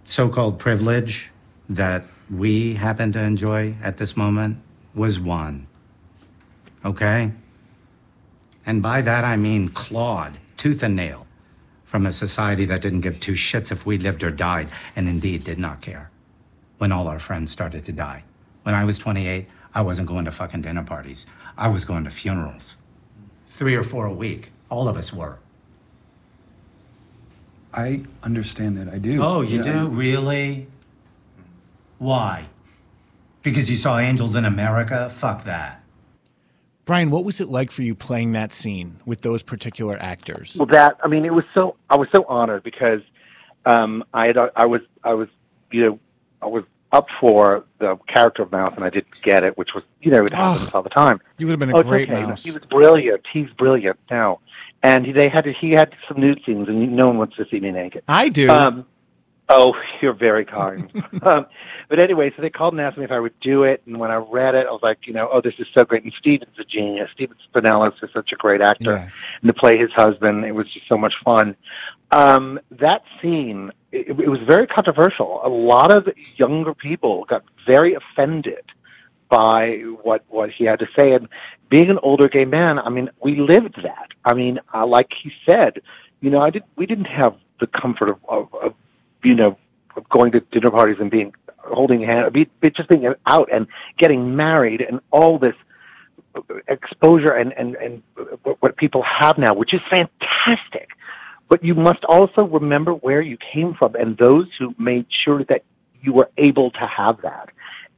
so called privilege that we happen to enjoy at this moment was won. Okay? And by that I mean clawed, tooth and nail, from a society that didn't give two shits if we lived or died, and indeed did not care when all our friends started to die. When I was 28, I wasn't going to fucking dinner parties. I was going to funerals. Three or four a week. All of us were. I understand that. I do. Oh, you Yeah, do? Really? Why? Because you saw Angels in America? Fuck that. Bryan, what was it like for you playing that scene with those particular actors? Well, that I mean, it was so I was so honored because um, I had I was I was you know I was up for the character of Mouse and I didn't get it, which was you know it happens all the time. You would have been a Oh, great okay. mouse. He was brilliant. He's brilliant now, and he, they had to, he had some nude scenes, and no one wants to see me naked. I do. Um, oh, you're very kind. um, but anyway, so they called and asked me if I would do it, and when I read it, I was like, you know, oh, this is so great. And Stephen's a genius. Stephen Spinella's is such a great actor, and to play his husband, it was just so much fun. Um, that scene, it, it was very controversial. A lot of younger people got very offended by what what he had to say. And being an older gay man, I mean, we lived that. I mean, uh, like he said, you know, I did. We didn't have the comfort of, of, of you know, of going to dinner parties and being holding hand, be, be just being out and getting married and all this exposure and and and what what people have now, which is fantastic. But you must also remember where you came from and those who made sure that you were able to have that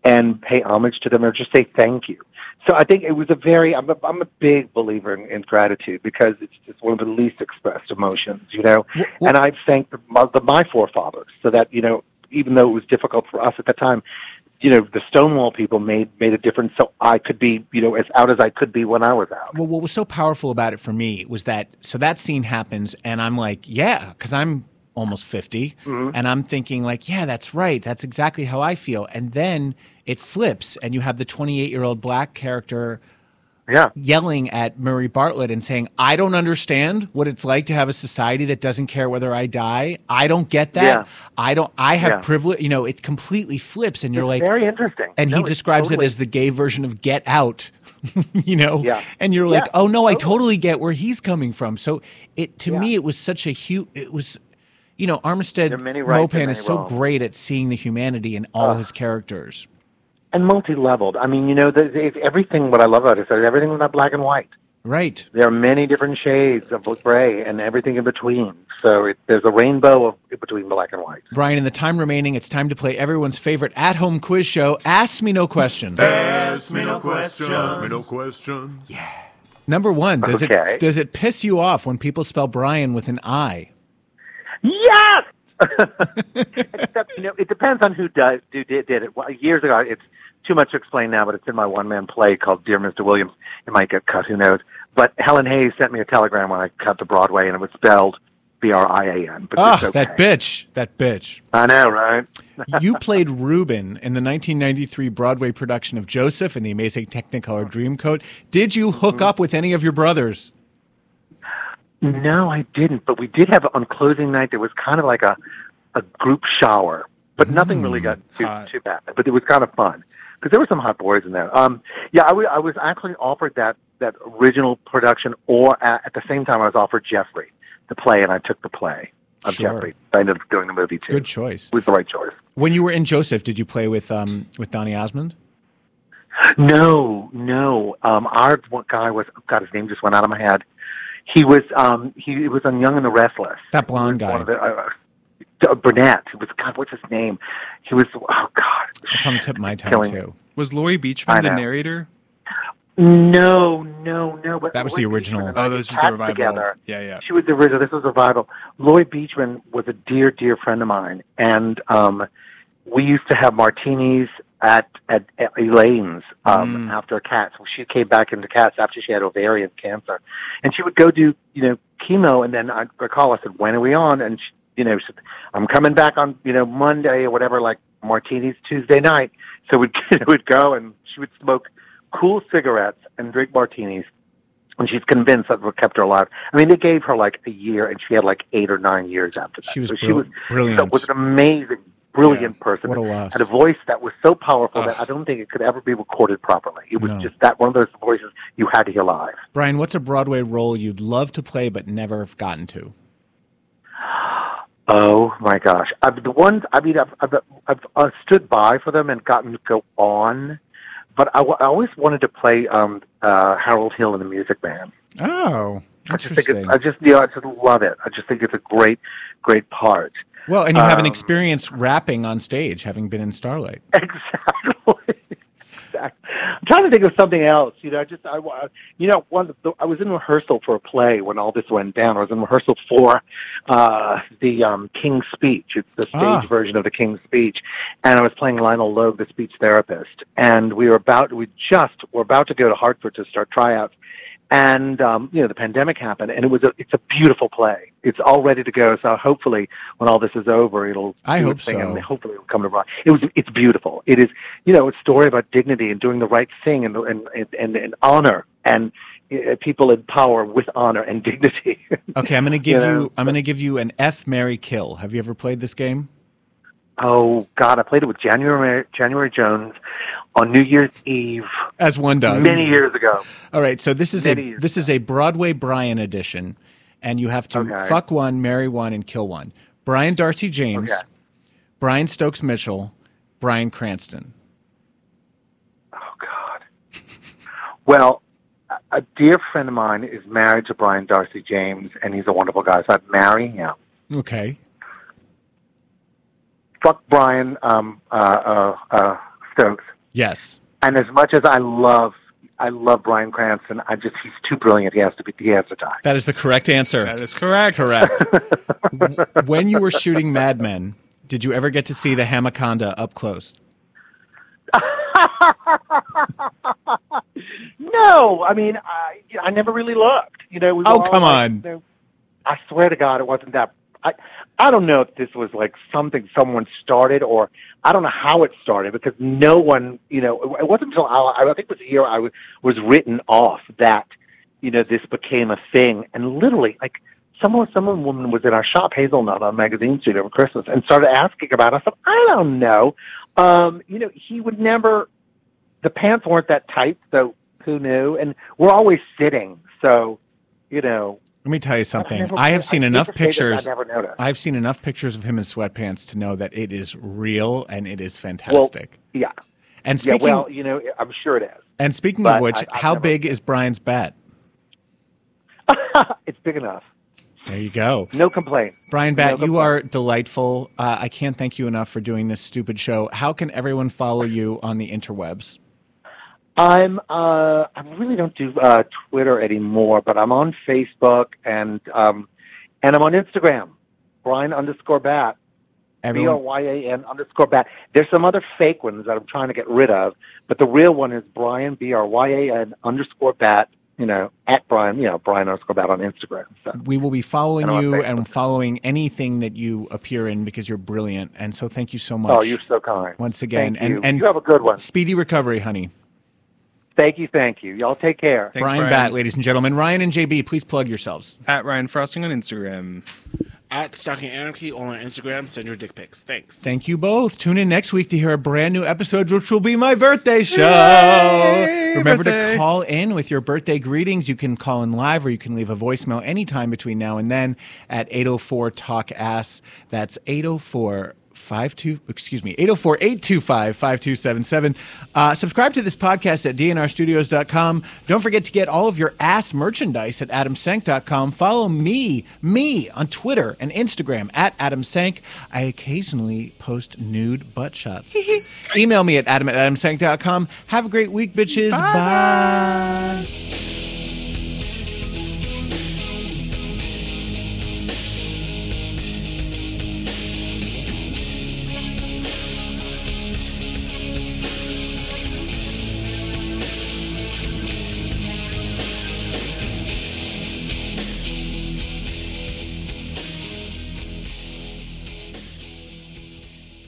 and pay homage to them or just say thank you. So I think it was a very, I'm a, I'm a big believer in, in gratitude because it's just one of the least expressed emotions, you know. and I thank the, my, the, my forefathers so that, you know, even though it was difficult for us at the time, you know, the Stonewall people made, made a difference so I could be, you know, as out as I could be when I was out. Well, what was so powerful about it for me was that so that scene happens, and I'm like, yeah, because I'm almost 50, Mhm. and I'm thinking like, yeah, that's right, that's exactly how I feel. And then it flips, and you have the 28 year old black character. Yeah. Yelling at Murray Bartlett and saying, I don't understand what it's like to have a society that doesn't care whether I die. I don't get that. Yeah. I don't, I have Yeah. privilege. You know, it completely flips, and you're It's like, very interesting. And No, he describes totally- it as the gay version of Get Out. you know, Yeah. and you're like, oh no, I totally get where he's coming from. So it to me, it was such a huge. It was, you know, Armistead There are many rights and Maupin is so wrongs. great at seeing the humanity in all his characters. And multi-leveled. I mean, you know, the, the, everything, what I love about it is that everything is not black and white. Right. There are many different shades of gray and everything in between. So it, there's a rainbow of between black and white. Bryan, in the time remaining, it's time to play everyone's favorite at-home quiz show. Ask me no questions. Ask me no questions. Ask me no questions. Yeah. Number one, does Okay. it does it piss you off when people spell Brian with an I? Yes. Except, you know, it depends on who does who did, did it. Well, years ago, it's too much to explain now, but it's in my one man play called Dear Mr. Williams. It might get cut, who knows? But Helen Hayes sent me a telegram when I cut to Broadway, and it was spelled B R I A N. Ah, okay. that bitch, that bitch. I know, right? you played Reuben in the 1993 Broadway production of Joseph and the Amazing Technicolor Dreamcoat. Did you hook Mm-hmm. up with any of your brothers? No, I didn't. But we did have on closing night. There was kind of like a a group shower, but nothing really got too too bad. But it was kind of fun because there were some hot boys in there. Um, yeah, I, w- I was actually offered that that original production, or at, at the same time, I was offered Jeffrey the play, and I took the play of Sure. Jeffrey. I ended up doing the movie too. Good choice. It was the right choice. When you were in Joseph, did you play with um with Donny Osmond? No, no. Um, our guy was God. His name just went out of my head. He was um, he was on Young and the Restless. That blonde One guy. of the, uh, uh, Burnett. It was God. What's his name? He was. Oh God. It's on the tip of my tongue Killing too. Was Laurie Beechman the narrator? No, no, no. But That was the original. Beechman Oh, I this was the revival. Together. Yeah, yeah. She was the original. This was a revival. Laurie Beechman was a dear, dear friend of mine, and um, we used to have martinis at at Elaine's um, Mm. after Cats. Well, she came back into Cats after she had ovarian cancer, and she would go do you know chemo, and then I recall I said, "When are we on?" And she, you know, she said, "I'm coming back on you know Monday or whatever, like martinis Tuesday night." So we'd would go, and she would smoke Kool cigarettes and drink martinis. And she's convinced that what kept her alive. I mean, they gave her like a year, and she had like eight or nine years after that. She was so she was brilliant. Was an amazing, brilliant person. What a a voice that was so powerful that I don't think it could ever be recorded properly. It was No. just that one of those voices you had to hear live. Bryan, what's a Broadway role you'd love to play but never have gotten to? Oh my gosh! I've, the ones I mean, I've, I've, I've uh, stood by for them and gotten to go on, but I, w- I always wanted to play um, uh, Harold Hill in the Music Man. Oh, I just think interesting. it's, I just you know I just love it. I just think it's a great, great part. Well, and you have an Um, experience rapping on stage, having been in Starlight. Exactly. exactly. I'm trying to think of something else. You know, I just I, you know, one the, I was in rehearsal for a play when all this went down. I was in rehearsal for uh the um King's Speech. It's the stage Ah. version of the King's Speech, and I was playing Lionel Logue, the speech therapist. And we were about we just were about to go to Hartford to start tryouts. And um, you know the pandemic happened, and it was a it's a beautiful play. It's all ready to go. So hopefully, when all this is over, it'll I hope so. and hopefully it'll come to Broadway. It was it's beautiful. It is you know a story about dignity and doing the right thing and and and, and honor and uh, people in power with honor and dignity. Okay, I'm going to give You you, I'm going to give you an F Mary Kill. Have you ever played this game? oh God, I played it with January January Jones on New Year's Eve As one does. many years ago. All right, so this is Many a this is a Broadway Brian edition, and you have to Okay. fuck one, marry one, and kill one. Brian Darcy James, Okay. Brian Stokes Mitchell, Bryan Cranston. Oh God. well, a- a dear friend of mine is married to Brian Darcy James, and he's a wonderful guy. So I'd marry him. Okay. Fuck Brian um, uh, uh, uh, Stokes. Yes. And as much as I love, I love Bryan Cranston. I just he's too brilliant. He has to be. He has to die. That is the correct answer. That is correct. Correct. When you were shooting Mad Men, did you ever get to see the Hamaconda up close? no, I mean, I I never really looked. You know, it was Oh, all come like, on. you know, I swear to God, it wasn't that. I I don't know if this was like something someone started, or I don't know how it started because no one, you know, it, wasn't until I, I think it was a year I was was written off that you know this became a thing, and literally like. Someone, someone woman was in our shop, Hazelnut, on Magazine Street over Christmas, and started asking about. it. I "I don't know. Um, you know, he would never the pants weren't that tight, so who knew? And we're always sitting, so you know. Let me tell you something. never- I have seen I enough hate to say this, pictures. I never noticed. I've seen enough pictures of him in sweatpants to know that it is real and it is fantastic. Well, yeah. And yeah, speaking well, you know, I'm sure it is. and speaking but of which, I- how never- big is Bryan's bat? It's big enough. There you go. No complaint. Bryan Batt, No you are delightful. Uh, I can't thank you enough for doing this stupid show. How can everyone follow you on the interwebs? I'm uh I really don't do uh Twitter anymore, but I'm on Facebook and um and I'm on Instagram. Brian underscore bat. B R Y A N underscore bat. There's some other fake ones that I'm trying to get rid of, but the real one is Brian B R Y A N underscore bat, you know, at Brian, you know, Brian underscore bat on Instagram. So we will be following And you and following anything that you appear in because you're brilliant. And so thank you so much. Oh, you're so kind. Once again. Thank you. And and You have a good one. Speedy recovery, honey. Thank you, thank you. Y'all take care. Bryan, Batt, ladies and gentlemen. Ryan and JB, please plug yourselves. At Ryan Frosting on Instagram. At Stocking Anarchy on Instagram, send your dick pics. Thanks. Thank you both. Tune in next week to hear a brand new episode, which will be my birthday show. Yay, Remember birthday. to call in with your birthday greetings. You can call in live or you can leave a voicemail anytime between now and then at 804 Talk Ass. That's 804 52 excuse me 804-825-5277 uh, subscribe to this podcast at dnrstudios.com don't forget to get all of your ass merchandise at adamsank.com follow me me on twitter and instagram at adamsank i occasionally post nude butt shots. Email me at adam at adamsank.com have a great week bitches. Bye.